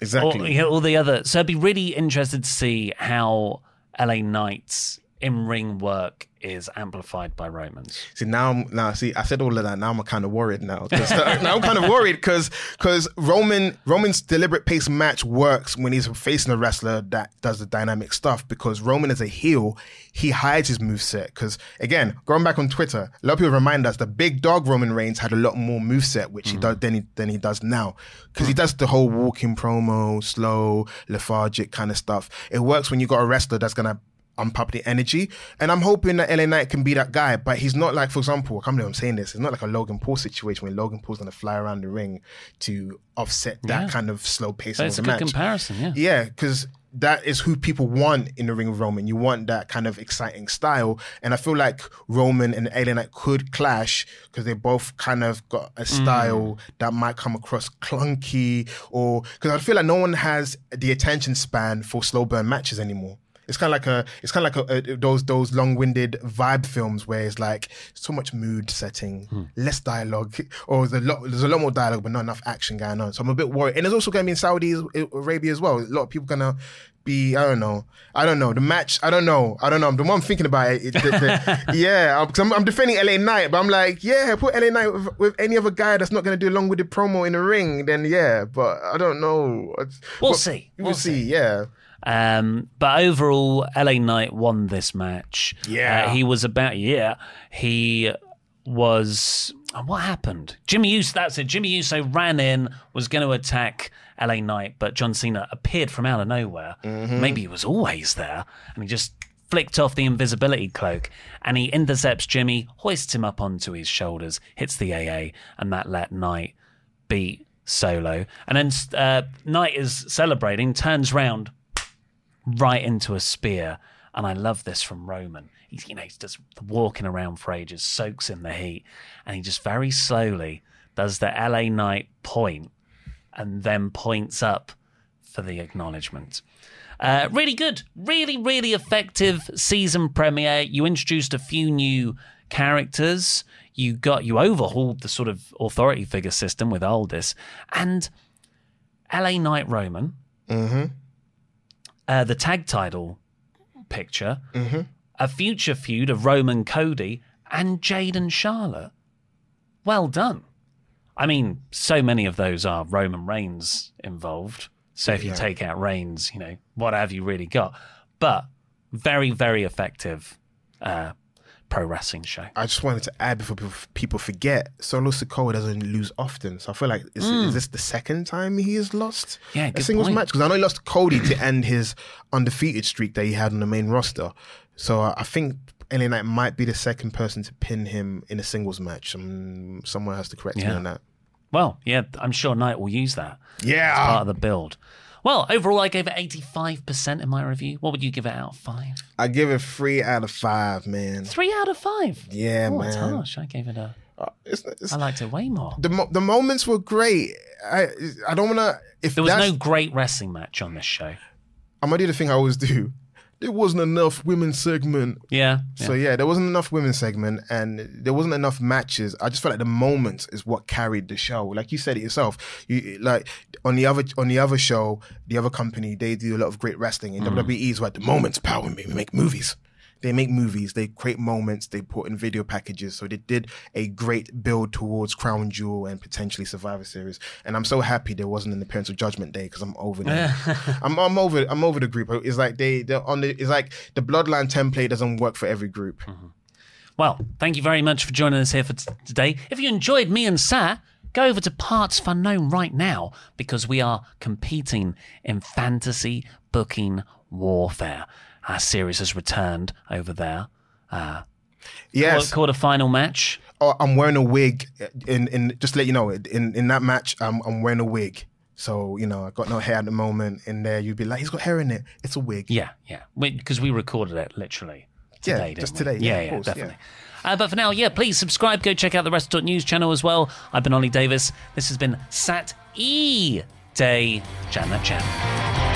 Exactly. All, yeah, all the other. So I'd be really interested to see how LA Knight's in ring work is amplified by Romans. See now, I'm, now see, I said all of that. Now I'm kind of worried now. [LAUGHS] now I'm kind of worried because because Roman Roman's deliberate pace match works when he's facing a wrestler that does the dynamic stuff. Because Roman is a heel, he hides his moveset. Because again, going back on Twitter, a lot of people remind us the big dog Roman Reigns had a lot more moveset, which he mm. does than he than he does now. Because he does the whole walking promo, slow, lethargic kind of stuff. It works when you got a wrestler that's gonna unpop the energy. And I'm hoping that LA Knight can be that guy, but he's not like, for example, I can't believe I'm saying this, it's not like a Logan Paul situation where Logan Paul's gonna fly around the ring to offset that Yeah. kind of slow pace So of the good match. comparison, yeah. Yeah, because that is who people want in the ring of Roman. You want that kind of exciting style. And I feel like Roman and LA Knight could clash because they both kind of got a mm. style that might come across clunky or because I feel like no one has the attention span for slow burn matches anymore. It's kind of like a, it's kind of like a, a, those those long-winded vibe films where it's like so much mood setting, hmm. less dialogue, or there's a lot there's a lot more dialogue but not enough action going on. So I'm a bit worried. And there's also going to be in Saudi eh, Arabia as well. A lot of people gonna be I don't know, I don't know the match. I don't know, I don't know. The more I'm thinking about it, it the, the, [LAUGHS] yeah, I'm, I'm, I'm defending LA Knight, but I'm like, yeah, put LA Knight with, with any other guy that's not gonna do a long-winded promo in the ring. Then yeah, but I don't know. We'll but see. We'll, We'll see. Yeah. Um, but overall, LA Knight won this match. Yeah. Uh, he was about, yeah, he was. What happened? Jimmy Uso, that's it. Jimmy Uso ran in, was going to attack LA Knight, but John Cena appeared from out of nowhere. Maybe he was always there, and he just flicked off the invisibility cloak and he intercepts Jimmy, hoists him up onto his shoulders, hits the AA, and that let Knight beat Solo. And then uh, Knight is celebrating, turns round, right into a spear. And I love this from Roman. He's, you know, he's just walking around for ages, soaks in the heat, and he just very slowly does the LA Knight point and then points up for the acknowledgement. Uh, really good, really, really effective season premiere. You introduced a few new characters. You got you overhauled the sort of authority figure system with Aldis and LA Knight Roman. Uh, the tag title picture, a future feud of Roman Cody and Jade and Charlotte. Well done. I mean, so many of those are Roman Reigns involved. So if you take out Reigns, you know, what have you really got? But very, very effective uh, pro wrestling show. I just wanted to add before people, people forget, Solo Sikoa doesn't lose often. So I feel like, is, is this the second time he has lost Hmm. Yeah, a singles point. match? Because I know he lost Cody to end his undefeated streak that he had on the main roster. So I think LA Knight might be the second person to pin him in a singles match. Um, someone has to correct me on that. Well, yeah, I'm sure Knight will use that. Yeah. As part of the build. Well, overall, I gave it 85% in my review. What would you give it out of five? I give it three out of five, man. Three out of five. Yeah, oh, man. harsh. I gave it a. Uh, It's, it's, I liked it way more. the mo- the moments were great. I I don't want to. If There was no great wrestling match on this show. I'm gonna do the thing I always do. There wasn't enough women's segment. Yeah. So yeah, there wasn't enough women's segment, and there wasn't enough matches. I just felt like the moments is what carried the show. Like you said it yourself. You like on the other on the other show, the other company, they do a lot of great wrestling. In Mm. WWE is what the moments power. We make movies. They make movies. They create moments. They put in video packages. So they did a great build towards Crown Jewel and potentially Survivor Series. And I'm so happy there wasn't an appearance of Judgment Day because I'm over them. [LAUGHS] I'm, I'm over. I'm over the group. It's like they they're on the. It's like the Bloodline template doesn't work for every group. Mm-hmm. Well, thank you very much for joining us here for t- today. If you enjoyed me and Sat, go over to Parts Unknown right now because we are competing in fantasy booking warfare. Our series has returned over there. Uh, Yes. Called a final match. Oh, I'm wearing a wig. In in just to let you know, in in that match, I'm I'm wearing a wig. So you know, I got no hair at the moment. In there, you'd be like, he's got hair in it. It's a wig. Yeah, yeah. Because we, recorded it literally Yeah, today. just didn't we? today, yeah, Yeah, yeah, course, yeah. definitely. Uh, but for now, yeah, please subscribe. Go check out the Restaurant News channel as well. I've been Oli Davis. This has been Sat E Day Jana Chan.